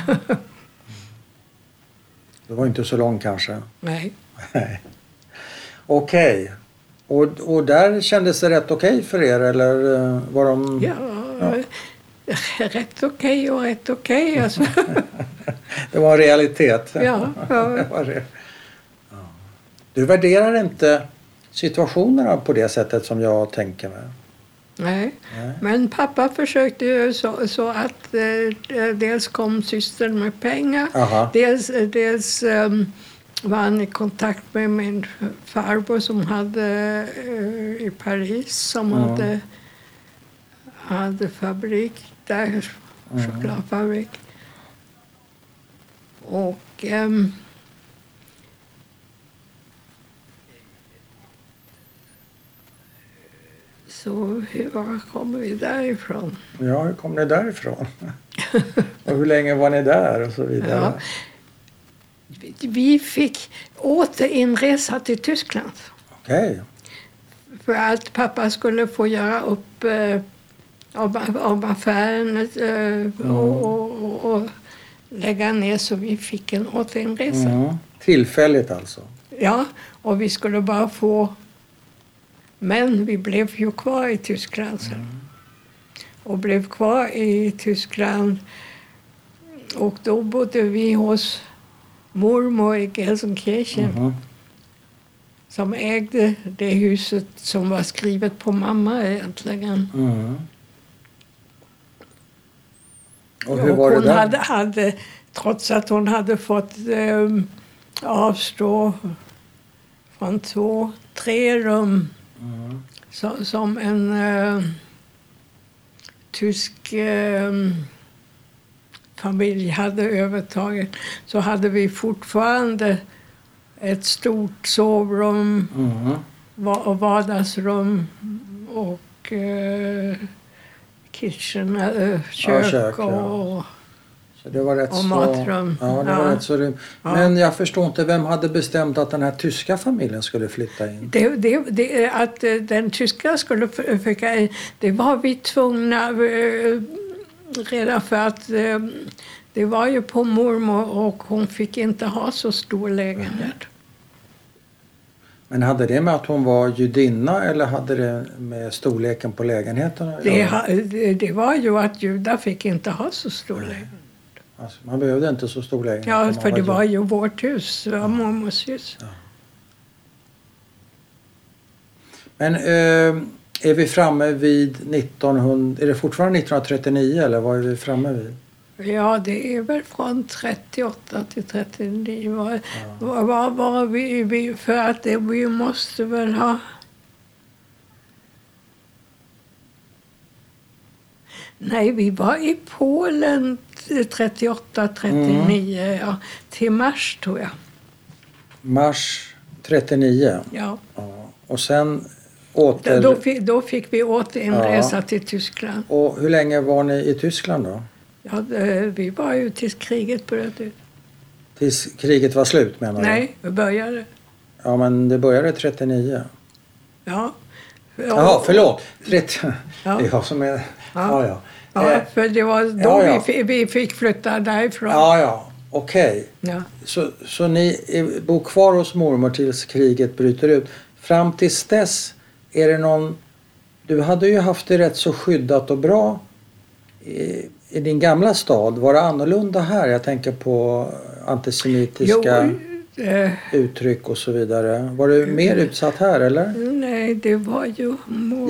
Det var inte så lång kanske. nej. Nej. Okej. Och, och där kändes det rätt okej för er eller eh, var de... Ja, rätt okej och rätt okej. Alltså. Det var en realitet. Ja, ja. Du värderar inte situationerna på det sättet som jag tänker mig. nej. Nej. Men pappa försökte ju så, så att eh, dels kom systern med pengar. Aha. Dels, dels ehm, var han i kontakt med min farbror som hade eh, i Paris som Ja. hade, hade fabrik där, chokladfabrik. Och ehm, så hur kommer vi därifrån? Ja, hur kom ni därifrån? och hur länge var ni där och så vidare? Ja. Vi fick återinresa till Tyskland. Okej. För att pappa skulle få göra upp eh, om, om affären eh, och, och, och, och lägga ner så vi fick en återinresa. Mm. Tillfälligt alltså? Ja, och vi skulle bara få... Men vi blev ju kvar i Tyskland sen. Och blev kvar i Tyskland. Och då bodde vi hos mormor i Gelsenkirchen Mhm. som ägde det huset som var skrivet på mamma egentligen. Mm. Och hur var och det hon där? hade, hade, trots att hon hade fått ehm, avstå från två, tre rum Mm. så, som en eh, tysk eh, familj hade övertagit så hade vi fortfarande ett stort sovrum Mm. och vardagsrum och eh, kitchen, eh, kök, kök, ja. och... Så det var rätt Och så... matrum. Ja, det var Ja. rätt så rym-. Men jag förstår inte, vem hade bestämt att den här tyska familjen skulle flytta in? Det, det, det, att eh, den tyska skulle f- försöka, eh, det var vi tvungna redan för att det var ju på mormor och hon fick inte ha så stor lägenhet. Men hade det med att hon var judinna eller hade det med storleken på lägenheten att Det, göra? det, det var ju att judar fick inte ha så stor lägenhet. Alltså, man behövde inte så stor lägenhet. Ja, för det var ju vårt hus, det var mormors hus. Men eh, är vi framme vid 1900... Är det fortfarande 1939 eller vad är vi framme vid? Ja, det är väl från 38 till 39. Var, var, var, var vi, vi, för att det, vi måste väl ha... Nej, vi var i Polen 38, 39, ja, till mars tror jag. Mars 39. Ja. Ja. Och sen Då, åter... då, fick, då fick vi återinresa Ja. till Tyskland. Och hur länge var ni i Tyskland då? Ja, det, vi var ju tills kriget bröt ut. Tills kriget var slut menar du? Nej, vi började. Ja men det började 39. Ja. Jaha, förlåt. 30. Ja. Det är jag som är... Ja, ja. Ja, Eh, för det var då ja, ja. Vi, vi fick flytta därifrån. ja, ja. Okej. Ja. Så, så ni bor kvar hos mormor tills kriget bryter ut. Fram tills dess, är det någon... Du hade ju haft det rätt så skyddat och bra i, din gamla stad. Var det annorlunda här? Jag tänker på Jo, antisemitiska... Eh, uttryck och så vidare. Var du mer utsatt här eller? nej, det var ju.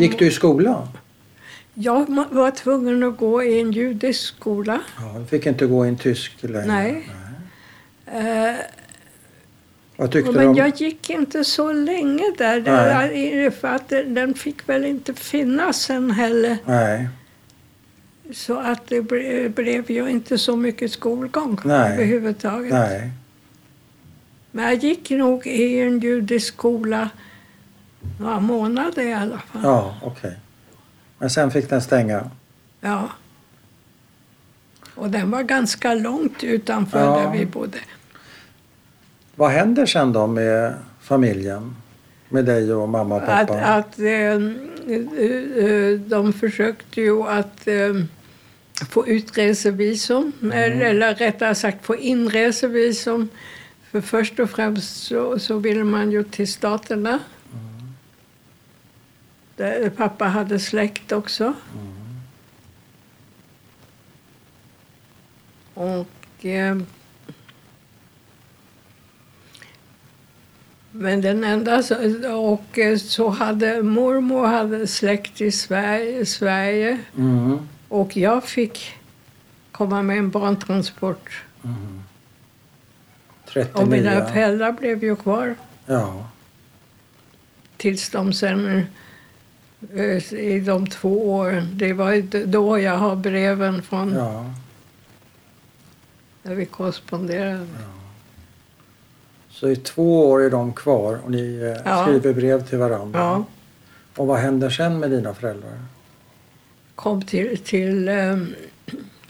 Gick du i skola? Jag var tvungen att gå i en judisk skola. Ja, du fick inte gå i en tysk längre. Nej. Eh, Vad tyckte men om... jag gick inte så länge där. där för att den- den fick väl inte finnas sen heller. Nej. Så att det ble, blev ju inte så mycket skolgång Nej. överhuvudtaget. Nej. Men jag gick nog i en judisk skola några månader i alla fall. Ja, okej. Men sen fick den stänga? Ja. Och den var ganska långt utanför Ja. där vi bodde. Vad händer sen då med familjen? Med dig och mamma och Att, pappa? att eh, eh, de försökte ju att eh, få utresevisum, eller, eller rättare sagt få inresevisum. För först och främst så, så ville man ju till Staterna. Där pappa hade släkt också. Och... Eh, men den enda... Och eh, så hade mormor hade släkt i Sverige, Sverige Mm. Och jag fick komma med en barntransport. 39. Och mina föräldrar blev ju kvar Ja. tills de sen eh, i de två åren. Det var då jag har breven från ja. när vi korresponderade. Så i två år är de kvar och ni eh, Ja. skriver brev till varandra. Ja. Och vad händer sen med dina föräldrar? Kom till, till eh,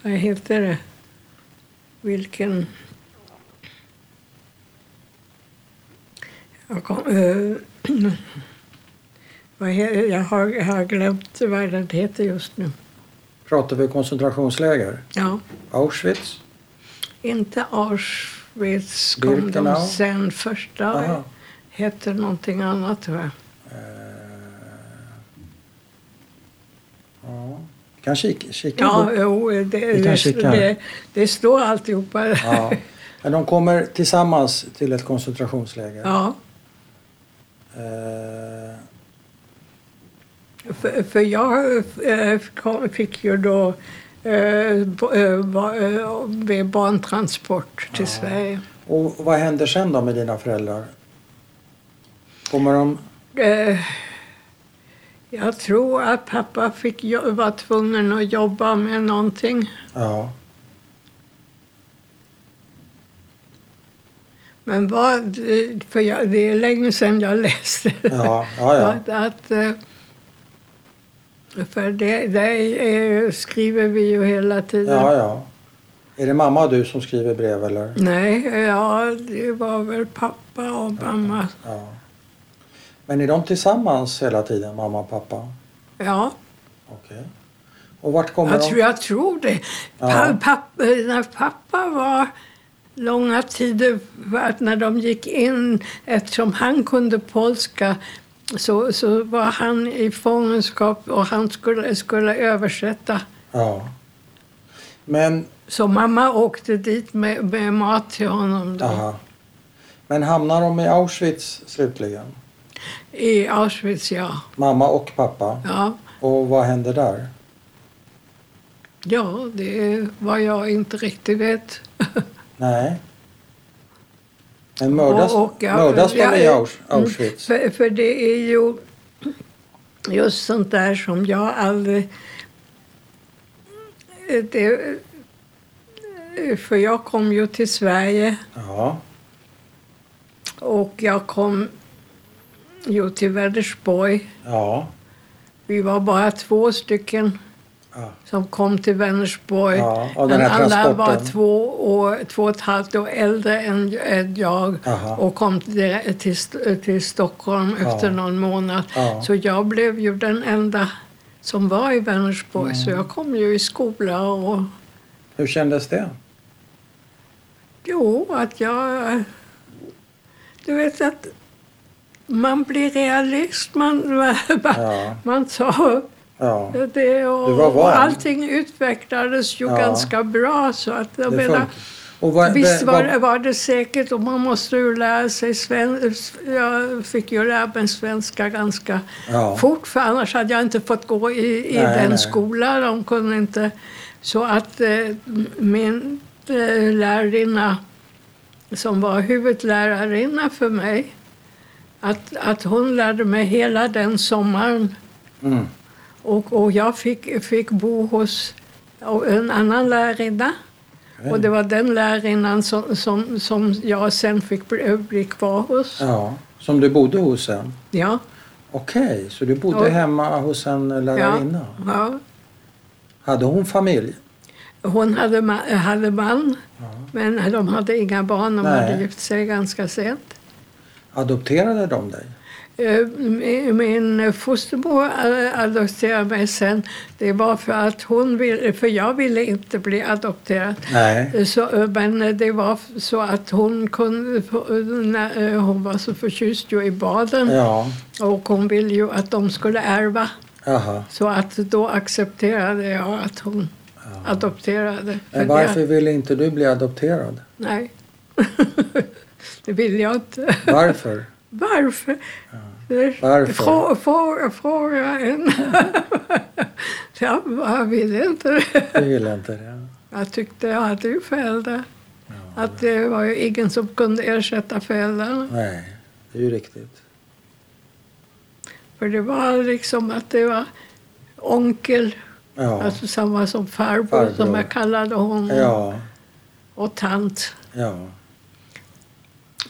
vad heter det, vilken... Jag, kom, he, jag, har, jag har glömt vad den heter just nu. Pratar vi koncentrationsläger? Ja, Auschwitz? inte Auschwitz kom de Birkenau? sen. Första Aha. hette någonting annat tror jag. Eh, ja. Kan kika, kika Ja, på- jo, det, Vi kan kika. det, det står alltihopa. ja. Men de kommer tillsammans till ett koncentrationsläger. ja. Eh, För, för jag eh, fick ju då eh, eh, eh, barntransport till Ja. Sverige. och vad händer sen då med dina föräldrar? Kommer de... Eh, jag tror att pappa fick var tvungen att jobba med någonting. Ja. Men vad, för jag, det är länge sedan jag läste det. Ja, ja, ja. Att, att, eh, för det, det skriver vi ju hela tiden. Ja, ja. Är det mamma och du som skriver brev eller? Nej, ja, det var väl pappa och mamma. Ja. Men är de tillsammans hela tiden, mamma och pappa? Ja, Okej. Och vart kommer jag de? tror, jag tror det. Ja. Pa, pappa, när pappa var långa tider, när de gick in, eftersom han kunde polska, så, så var han i fångenskap och han skulle, skulle översätta. Ja. Men, Så mamma åkte dit med, med mat till honom då, aha. Men hamnar de i Auschwitz slutligen? I Auschwitz. Ja. Mamma och pappa? Ja. Och vad händer där? ja, det är vad jag inte riktigt vet. Nej. Men mördas, Och- och, ja, mördas ja, i Aus- Auschwitz? För, för det är ju just sånt där som jag aldrig... Det, för jag kom ju till Sverige Ja. och jag kom ju till Vänersborg. Ja. Vi var bara två stycken Ja. som kom till Vänersborg. Ja, Men alla var två, år, två och ett halvt år äldre än, än jag Aha. och kom till, till, till Stockholm Ja. efter någon månad. Ja. Så jag blev ju den enda som var i Vänersborg. Så Mm. jag kom ju i skola och Hur kändes det? jo, att jag... Du vet att man blir realist. Man, man, Ja. man sa Ja. det och, och allting utvecklades ju Ja. ganska bra. Så att jag Det menar. Och vad, Visst var, vad- var det säkert och man måste ju lära sig svenska. Jag fick ju lära mig svenska ganska Ja. fort för annars hade jag inte fått gå i, i Nej, den nej. skolan. De kunde inte... Så att eh, min eh, lärarinna som var huvudlärarinna för mig att, att hon lärde mig hela den sommaren Mm. och, och jag fick, fick bo hos en annan lärarinna. Och det var den lärarinnan som, som, som jag sen fick bli, bli kvar hos. Ja, som du bodde hos sen? Ja. Okej, så du bodde Ja. hemma hos en ja, lärarinna? ja. Hade hon familj? Hon hade, ma- hade man, Ja. men de hade inga barn. De Nej. hade gift sig ganska sent. Adopterade de dig? Eh, Min fostermor eh, adopterade mig sen. Det var för att hon ville, för jag ville inte bli adopterad. Nej. Så, eh, men det var så att hon kunde, när, hon var så förtjust ju i baden Ja, och hon ville ju att de skulle ärva. aha. Så att då accepterade jag att hon adopterade. För Men varför det, ville inte du bli adopterad? nej, det vill jag inte. Varför? Varför? Varför? Frå, frå, fråga en. ja, jag ville inte det. Du ville inte det? Jag tyckte jag hade ju föräldrar. Att det var ju ingen som kunde ersätta föräldrarna. Nej, det är ju riktigt. För det var liksom att det var onkel, Ja, alltså samma som farbror, Farbror. som jag kallade honom, ja, och tant. ja.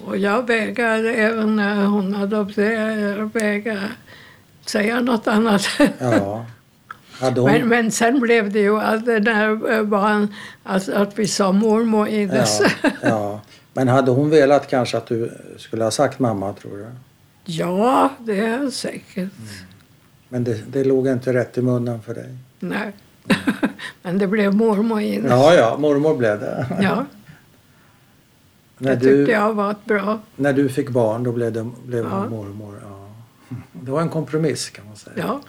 Och jag vägrade även när hon adopterade, jag vägrade säga något annat. ja. Hon... Men, men sen blev det ju att det där barn, alltså att vi sa mormor i ja, dess. ja. Men hade hon velat kanske att du skulle ha sagt mamma, tror du? Ja, det är säkert. Men det, det låg inte rätt i munnen för dig? Nej. men det blev mormor i dess. Ja, ja, mormor blev det. Ja, när, det tyckte du, jag var ett bra. när du fick barn, då blev det blev Ja. hon mormor. Ja. Det var en kompromiss kan man säga. Ja.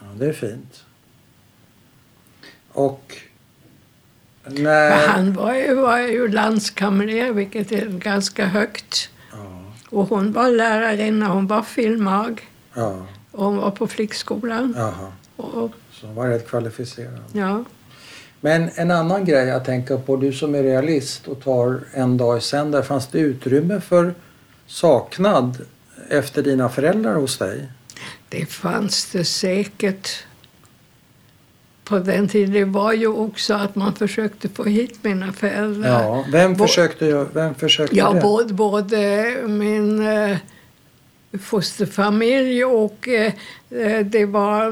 Ja, det är fint. Och Men när... han var ju, var ju landskamrer, vilket är ganska högt. Ja, Och hon var lärarinna, hon var filmag. ja, Och hon var på flickskolan. jaha. Och, Så hon var rätt kvalificerad. ja. Men en annan grej jag tänker på, du som är realist och tar en dag i sänder, fanns det utrymme för saknad efter dina föräldrar hos dig? Det fanns det säkert på den tiden. Det var ju också att man försökte få hit mina föräldrar. Ja, vem försökte, vem försökte Ja, det? både, både min eh, fosterfamilj och eh, det var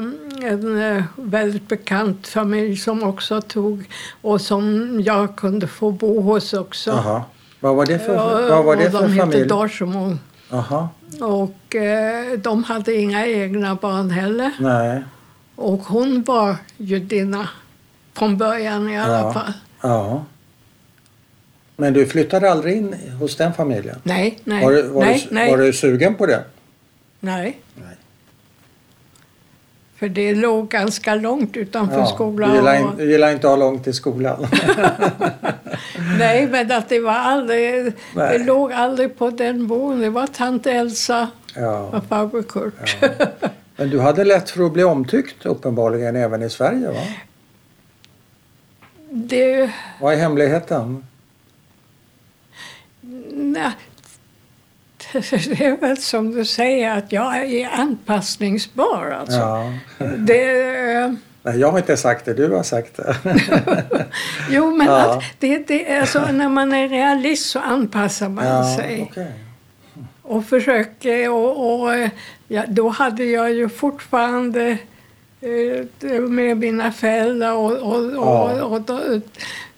en eh, väldigt bekant familj som också tog och som jag kunde få bo hos också. Jaha. Vad var det för, vad var det för de hette familj? Dorsemo. Jaha, Och eh, de hade inga egna barn heller. nej. Och hon var judinna från början i alla Ja. fall. Ja. Men du flyttade aldrig in hos den familjen? Nej, nej, Var, du, var, nej, du, nej, var du sugen på det? nej. Nej. För det låg ganska långt utanför skolan. Du gillar, och- du gillar inte att ha långt till skolan? Nej, men att det var aldrig, Nej. det låg aldrig på den bron. Det var tant Elsa ja. och farbror Kurt. Ja. Men du hade lätt för att bli omtyckt uppenbarligen även i Sverige va? Det, Vad är hemligheten? Nej, det är väl som du säger att jag är anpassningsbar. Alltså. Ja. Det, Nej, jag har inte sagt det, du har sagt det. jo, men Ja. att det, det är så, när man är realist så anpassar man Ja, sig. okej. Och försöker. Och, och, ja, då hade jag ju fortfarande eh, med mina föräldrar och, och, och,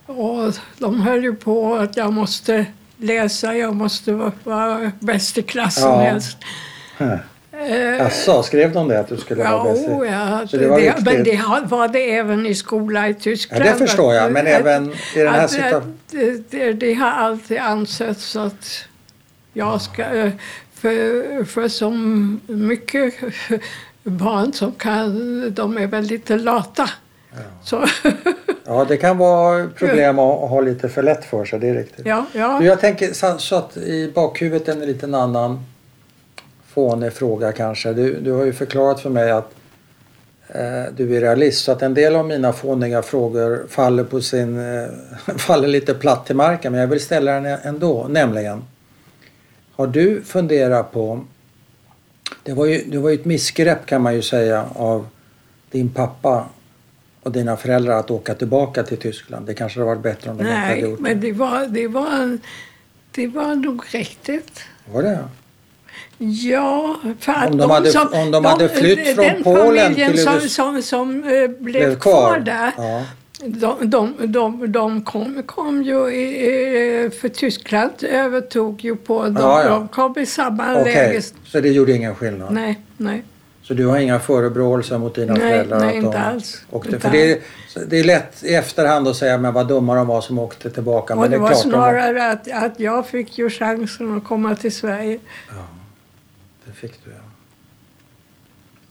och, och de höll ju på att jag måste läsa, jag måste vara, vara bäst i klassen Ja. helst. Eh, Jaså, skrev de det att du skulle Ja, vara bäst? i- ja. Så det var det, men det var det även i skola i Ja, Tyskland. det förstår jag, men Att- även i den här situationen. Det, det, det har alltid ansetts att jag ska... För, för som mycket barn som kan, de är väldigt lata. Så, Ja, det kan vara problem att ha lite för lätt för sig, det är riktigt. ja, ja. Du, Jag tänker så- så att i bakhuvudet en liten annan fånig fråga kanske. Du, du har ju förklarat för mig att eh, du är realist så att en del av mina fåniga frågor faller på sin eh, faller lite platt till marken men jag vill ställa den ändå. Nämligen har du funderat på det var ju, det var ju ett missgrepp kan man ju säga av din pappa och dina föräldrar att åka tillbaka till Tyskland. Det kanske hade varit bättre om de inte hade Nej, gjort det. men det var, det var, det var nog riktigt. Var det? Ja, för att Om de hade- om de hade flytt från den Polen familjen till som, US- som, som eh, blev, kvar. där, Ja. de, de, de, de kom, kom ju i, för Tyskland övertog ju på, de, Ja, ja. de kom i samma Okej, läge. så det gjorde ingen skillnad? Nej, nej. Så du har inga förebråelser mot dina Nej, föräldrar? nej, att de inte alls. Åkte, Inte för det, är, det är lätt i efterhand att säga men vad dumma de var som åkte tillbaka. Och Men det, är var klart de snarare att, att jag fick ju chansen att komma till Sverige. Det fick du ja.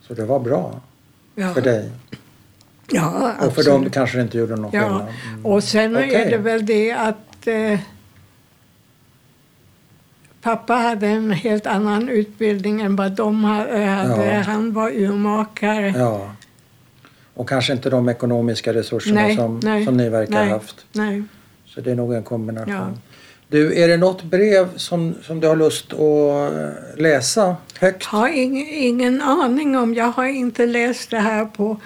Så det var bra Ja, för dig. ja Och för dem kanske det inte gjorde någon Ja, skillnad. Mm. och sen Okej. är det väl det att eh, pappa hade en helt annan utbildning än vad de eh, hade. Ja. Han var urmakare. Ja. Och kanske inte de ekonomiska resurserna Nej, som, nej, som ni verkar nej. ha haft. Nej. Så det är nog en kombination. Ja. Du, är det något brev som, som du har lust att eh, läsa högt? Har ingen, ingen aning om. Jag har inte läst det här på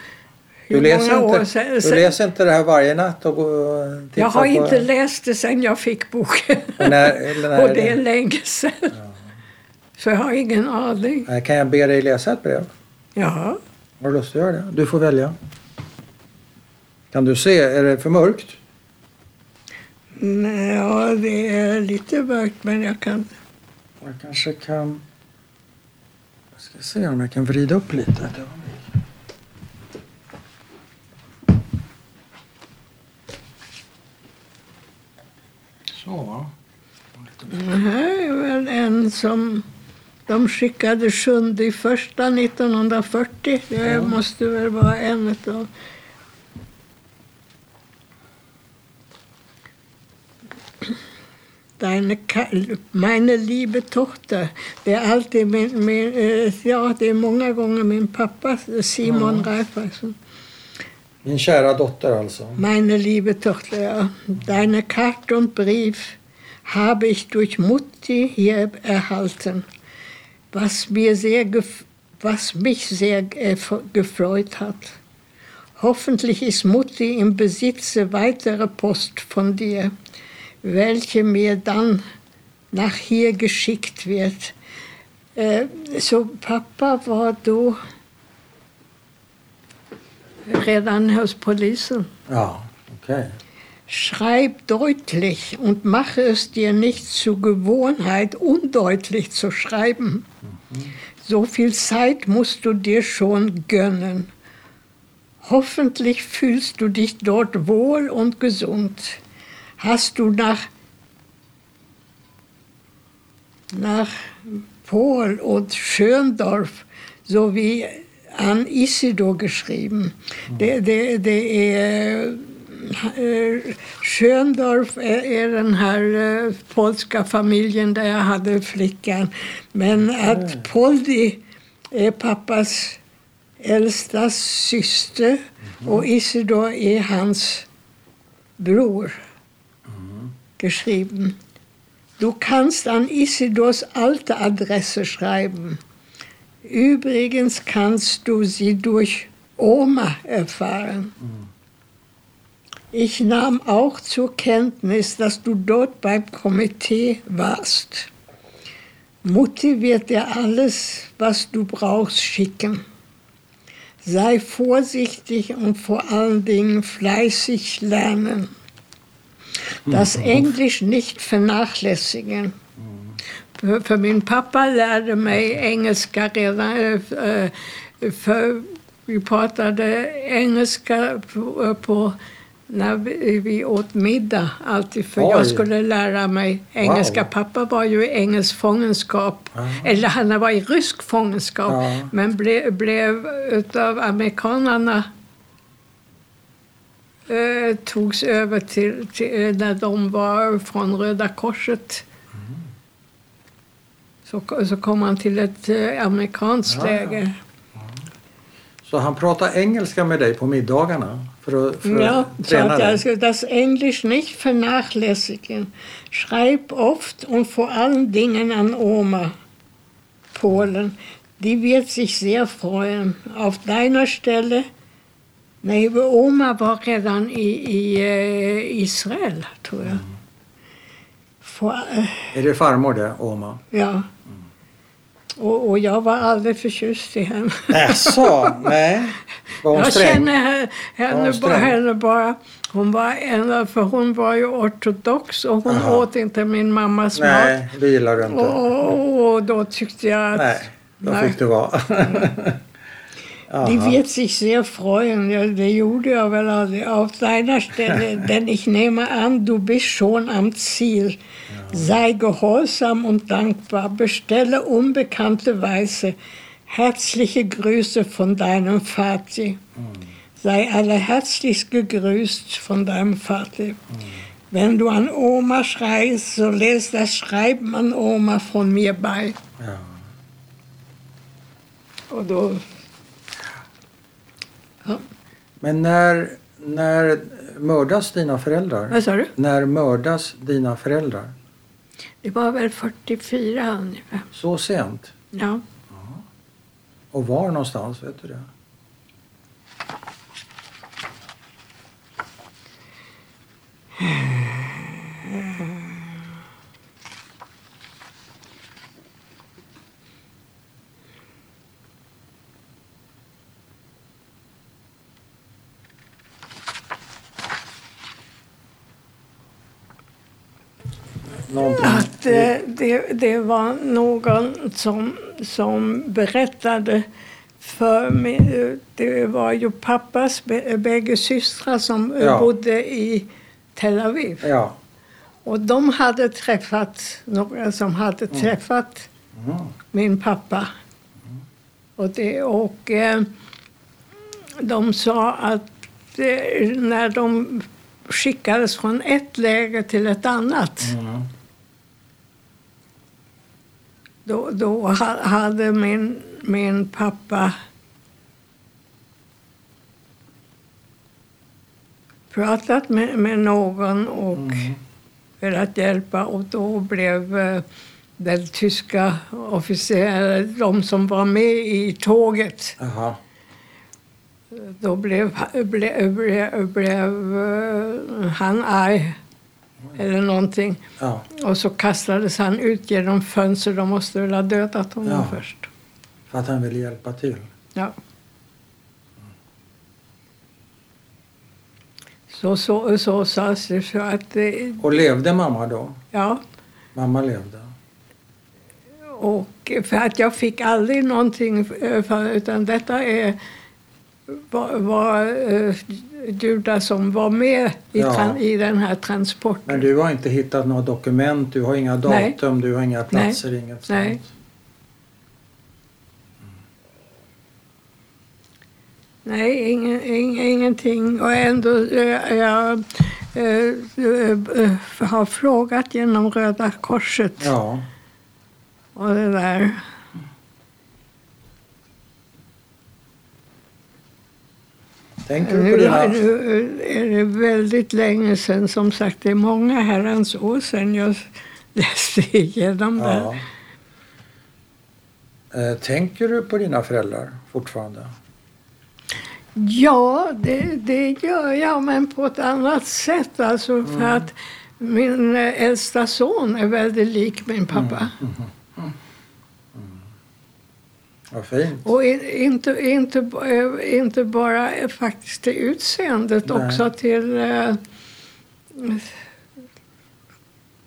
Du läser, inte, sedan. du läser inte det här varje natt och och jag har inte läst det sedan jag fick boken. Och när, eller när, och det är länge sedan. Så jag har ingen aning. Kan jag be dig läsa ett brev? Ja. Har du lust att göra det? Du får välja. Kan du se? Är det för mörkt? Nej, ja, det är lite mörkt men jag kan... Jag kanske kan... Jag ska se om jag kan vrida upp lite. Så. Det här är väl en som de skickade 7 i första 1940. Det Ja. måste väl vara en utav... Deine meine liebe Tochter. Det är alltid min, min eh, ja, det är många gånger min pappa Simon Reifersen. Min kära dotter alltså. Meine liebe Tochter, ja. deine Karte und Brief habe ich durch Mutti hier erhalten, was, mir sehr was mich sehr gef- gefreut hat. Hoffentlich ist Mutti im Besitze weiterer Post von dir, welche mir dann nach hier geschickt wird. Eh, så pappa var då redan hos polisen. Ja, okej. Schreib deutlich und mache es dir nicht zur Gewohnheit, undeutlich zu schreiben. So viel Zeit musst du dir schon gönnen. Hoffentlich fühlst du dich dort wohl und gesund. Hast du nach, nach Pohl und Schöndorf sowie an Isidor geschrieben. Det, det, det är eh, Schöndorf är, den här eh, polska familjen där jag hade flickan. Men att Poldi är pappas äldsta syster och Isidor är hans bror. Geschrieben. Du kannst an Isidors alte Adresse schreiben. Übrigens kannst du sie durch Oma erfahren. Ich nahm auch zur Kenntnis, dass du dort beim Komitee warst. Mutti wird dir alles, was du brauchst, schicken. Sei vorsichtig und vor allen Dingen fleißig lernen. Das Englisch nicht vernachlässigen. För, min pappa lärde mig engelska redan. eh, För vi pratade engelska på, på när vi, vi åt middag alltid. För Oj. jag skulle lära mig engelska. Wow. Pappa var ju i engelsk fångenskap. Eller han var i rysk fångenskap. Ja. Men ble, blev utav amerikanerna eh, togs över till, till eh, när de var från Röda Korset. Så, så kom han till ett eh, amerikanskt Ja, läger. Så han pratar engelska med dig på middagarna? Att, för Ja, dig? also das Englisch nicht vernachlässigen. Schreib oft und vor allen Dingen an Oma, Polen. Die wird sich sehr freuen. Auf deiner Stelle. Nej, Oma var redan i, i eh, Israel, tror jag. Får, eh, Är det farmor det, Oma? ja. Och, och jag var aldrig förtjust i henne. Jaså? Nej. Var hon Jag sträng? känner henne, hon henne bara. Hon var en, för hon var ju ortodox och hon Aha. åt inte min mammas mat. Nej, det gillar du inte. Och, och, då tyckte jag att Nej, då Nej. fick det vara. die wird sich sehr freuen. Ja, jag väl aldrig. Auf deiner Stelle, denn ich nehme an, du bist schon am Ziel. Sei gehorsam und dankbar. Bestelle unbekannte Weise. Herzliche Grüße von deinem Vati. Sei allerherzlichst gegrüßt von deinem Vati. Wenn du an Oma schreist, so les das Schreiben an Oma von mir bei. Ja. Och då... Ja. Men när, när mördas dina föräldrar? Vad sa du? När mördas dina föräldrar? Det var väl 44 ungefär. Så sent? Ja. Och var någonstans? Vet du det? Någonting. Att eh, det, det var någon som, som berättade för mig. Det var ju pappas bä- bägge systrar som Ja. bodde i Tel Aviv. Ja. Och de hade träffat, några som hade träffat Mm. min pappa. Och, det, och eh, de sa att eh, när de skickades från ett läger till ett annat Mm. Då, då ha- hade min, min pappa pratat med, med någon och Mm. velat hjälpa och då blev eh, den tyska officerare, de som var med i tåget, Jaha. då blev, blev, blev, blev eh, han arg eller någonting. Ja. Och så kastades han ut genom fönstret. De måste väl ha dödat honom Ja. först. För att han ville hjälpa till. Ja. Så, så, så sades det. Så att, det- Och levde mamma då? ja. Mamma levde. Och för att jag fick aldrig någonting eh, för, utan detta är var, var eh, judar som var med i, Ja. i den här transporten. Men du har inte hittat några dokument, du har inga Nej. datum, du har inga platser, inget Nej. sånt? Nej, ingen, ing, ingenting. Och ändå eh, jag eh, eh, eh, har frågat genom Röda Korset Ja. och det där. Tänker du på Nu, dina... nu är det väldigt länge sedan, som sagt. Det är många herrans år sedan jag läste igenom det. Ja. Eh, Tänker du på dina föräldrar fortfarande? Ja, det, det gör jag, men på ett annat sätt. Alltså för att min eh, äldsta son är väldigt lik min pappa. Vad fint. Och inte, inte, eh, inte bara eh, faktiskt till utseendet, Nej. också till, eh,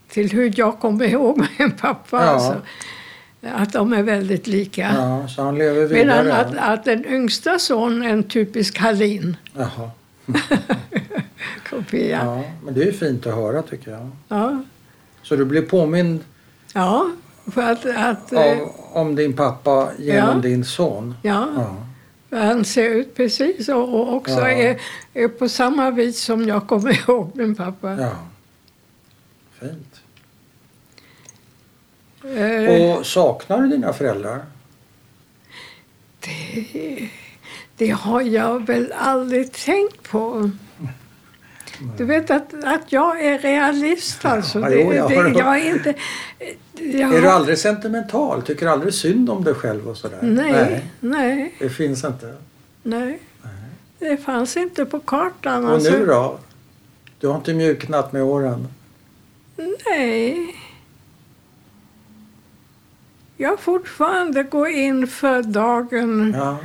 till hur jag kommer ihåg min pappa. Ja. Alltså. Att de är väldigt lika. Ja, så han lever Medan vidare? att, att den yngsta sonen är en typisk Hallin. Jaha. Kopia. Ja. Ja, men det är fint att höra tycker jag. Ja. Så du blir påmind för att... att eh, av, om din pappa genom Ja. din son? ja, Ja. Han ser ut precis och, och också Ja. är, är på samma vis som jag kommer ihåg min pappa. Ja. Fint. Eh, Och saknar du dina föräldrar? det, det har jag väl aldrig tänkt på. Du vet att, att jag är realist alltså. Ja, det, jo, jag det, har- jag är inte... Jag, Är du aldrig sentimental? Tycker du aldrig synd om dig själv och sådär? Nej, nej, Det finns inte. nej. Det fanns inte på kartan. Och alltså. nu då? Du har inte mjuknat med åren? Nej. Jag fortfarande går in för dagen Ja.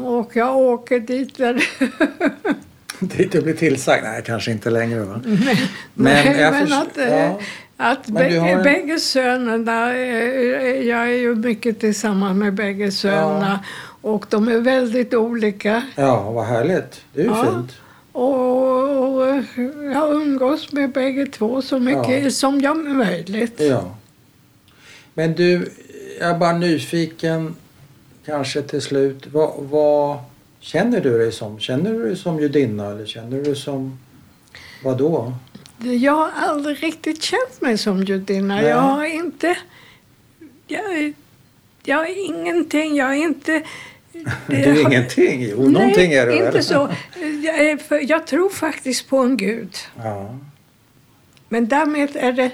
och jag åker dit där Dit du blir tillsagd? Nej, kanske inte längre va? Men, Men jag men att, eh, ja. att en- bägge sönerna, eh, jag är ju mycket tillsammans med bägge sönerna och de är väldigt olika. Ja, vad härligt. Det är ju Ja. fint. Och, och jag umgås med bägge två så mycket Ja. som jag möjligt. Ja. Men du, jag är bara nyfiken kanske till slut. Vad, vad känner du dig som? Känner du dig som judinna eller känner du som vad då? Jag har aldrig riktigt känt mig som judinna. Nej. Jag har inte... Jag, jag är ingenting. Jag är inte... Du är ingenting? Jo, någonting är du inte så. Jag, för jag tror faktiskt på en gud. Ja, Men därmed är det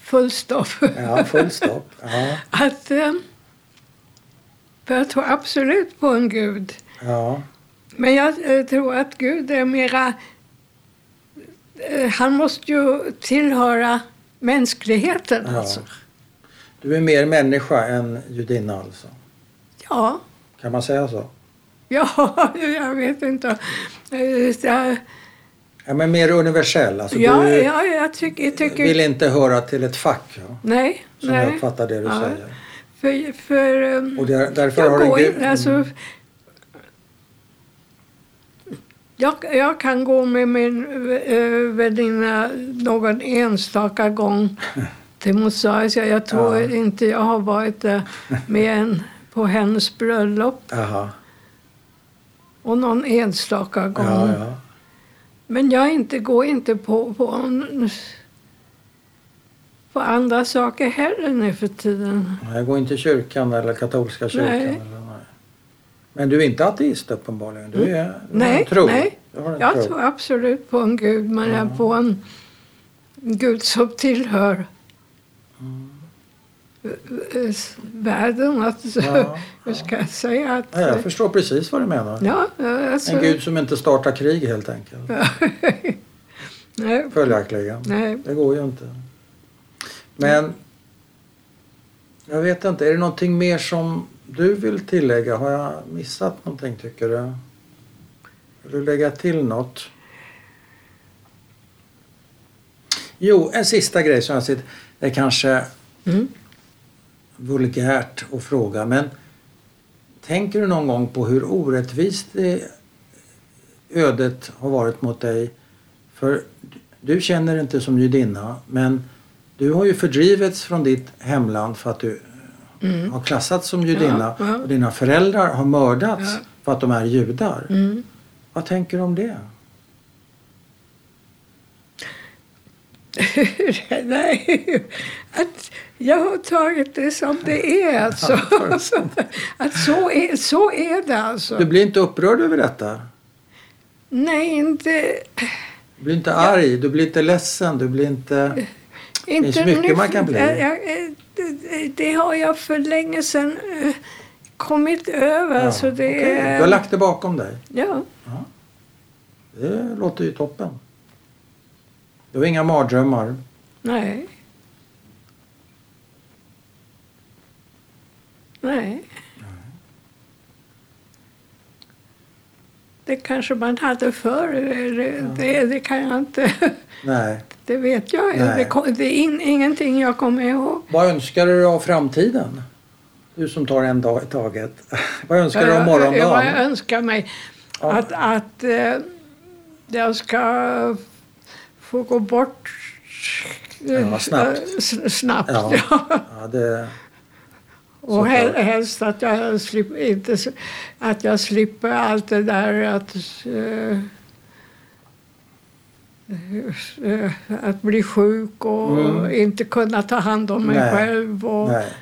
full stopp. ja full stopp. Ja, Att, eh, för jag tror absolut på en gud. ja, Men jag eh, tror att Gud är mera... eh, Han måste ju tillhöra mänskligheten Ja. alltså. Du är mer människa än judinna alltså? Ja. Kan man säga så? Ja, jag vet inte. Eh, Jag, Ja, men mer universell. Alltså, ja, du ja, jag tycker... Jag tycker vill inte höra till ett fack, ja, nej, som jag nej. uppfattar det du Ja. säger. För, för ehm, Och där, därför har jag du går Gud... in, alltså, jag, jag kan gå med min äh, väninna någon enstaka gång till Mosaic. Jag tror Ja. inte jag har varit där mer än på hennes bröllop Aha. och någon enstaka gång. Ja, ja. Men jag inte, går inte på, på, på andra saker heller nu för tiden. Jag går inte i kyrkan eller katolska kyrkan. Nej. Eller, nej. Men du är inte ateist uppenbarligen? Du är, du Mm. Nej, tro? nej. Jag tro. tror absolut på en gud, men Ja. jag på en gud som tillhör s- världen. Att, Ja. Hur ska jag säga? Att, Ja, jag förstår precis vad du menar. ja, alltså, En gud som inte startar krig helt enkelt. nej, Följaktligen. nej. Det går ju inte. Men jag vet inte, är det någonting mer som du vill tillägga? Har jag missat någonting tycker du? Vill du lägga till något? Jo, en sista grej som jag sett. Det är kanske Mm. vulgärt att fråga men tänker du någon gång på hur orättvist det ödet har varit mot dig? För du känner inte som judinna men du har ju fördrivits från ditt hemland för att du Mm. har klassats som judinna Ja, ja. och dina föräldrar har mördats Ja. för att de är judar. Mm. Vad tänker du om det? Nej, att jag har tagit det som det är. Alltså. att så, är, så är det alltså. Du blir inte upprörd över detta? Nej, inte... Du blir inte arg, du blir inte ledsen, du blir inte... inte finns mycket nu- man kan bli. Jag, jag, eh, det, det har jag för länge sedan eh, kommit över. Ja, så det okej. är... Du har lagt det bakom dig. Ja, Det låter ju toppen. Du har inga mardrömmar. nej. Nej. Det kanske man hade förr. Det, det, det kan jag inte... Nej. Det vet jag. Nej. Det, är in, ingenting jag kommer ihåg. Vad önskar du av framtiden? Du som tar en dag i taget. Vad önskar du av Jag, jag, jag morgondagen? önskar mig Ja. att, att eh, jag ska få gå bort eh, Ja, snabbt. s- snabbt. Ja. Ja. Det, Och hel, helst att jag, slipper, inte, att jag slipper allt det där att, uh, att bli sjuk och mm. inte kunna ta hand om mig Nej. själv. Och, Nej.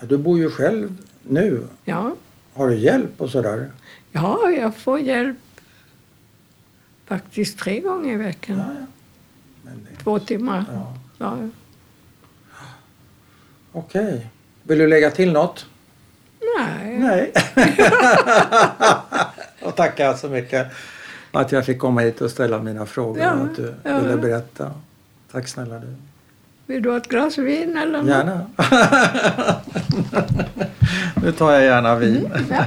Du bor ju själv nu. Ja. Har du hjälp och sådär? Ja, jag får hjälp faktiskt tre gånger i veckan. Ja, ja. Två timmar. Ja. Ja. Okej. Okay. Vill du lägga till något? Nej. Nej. och tacka så mycket att jag fick komma hit och ställa mina frågor ja, och att du ja. ville berätta. Tack snälla du. Vill du ha ett glas vin eller något? Gärna. nu tar jag gärna vin. Mm, ja.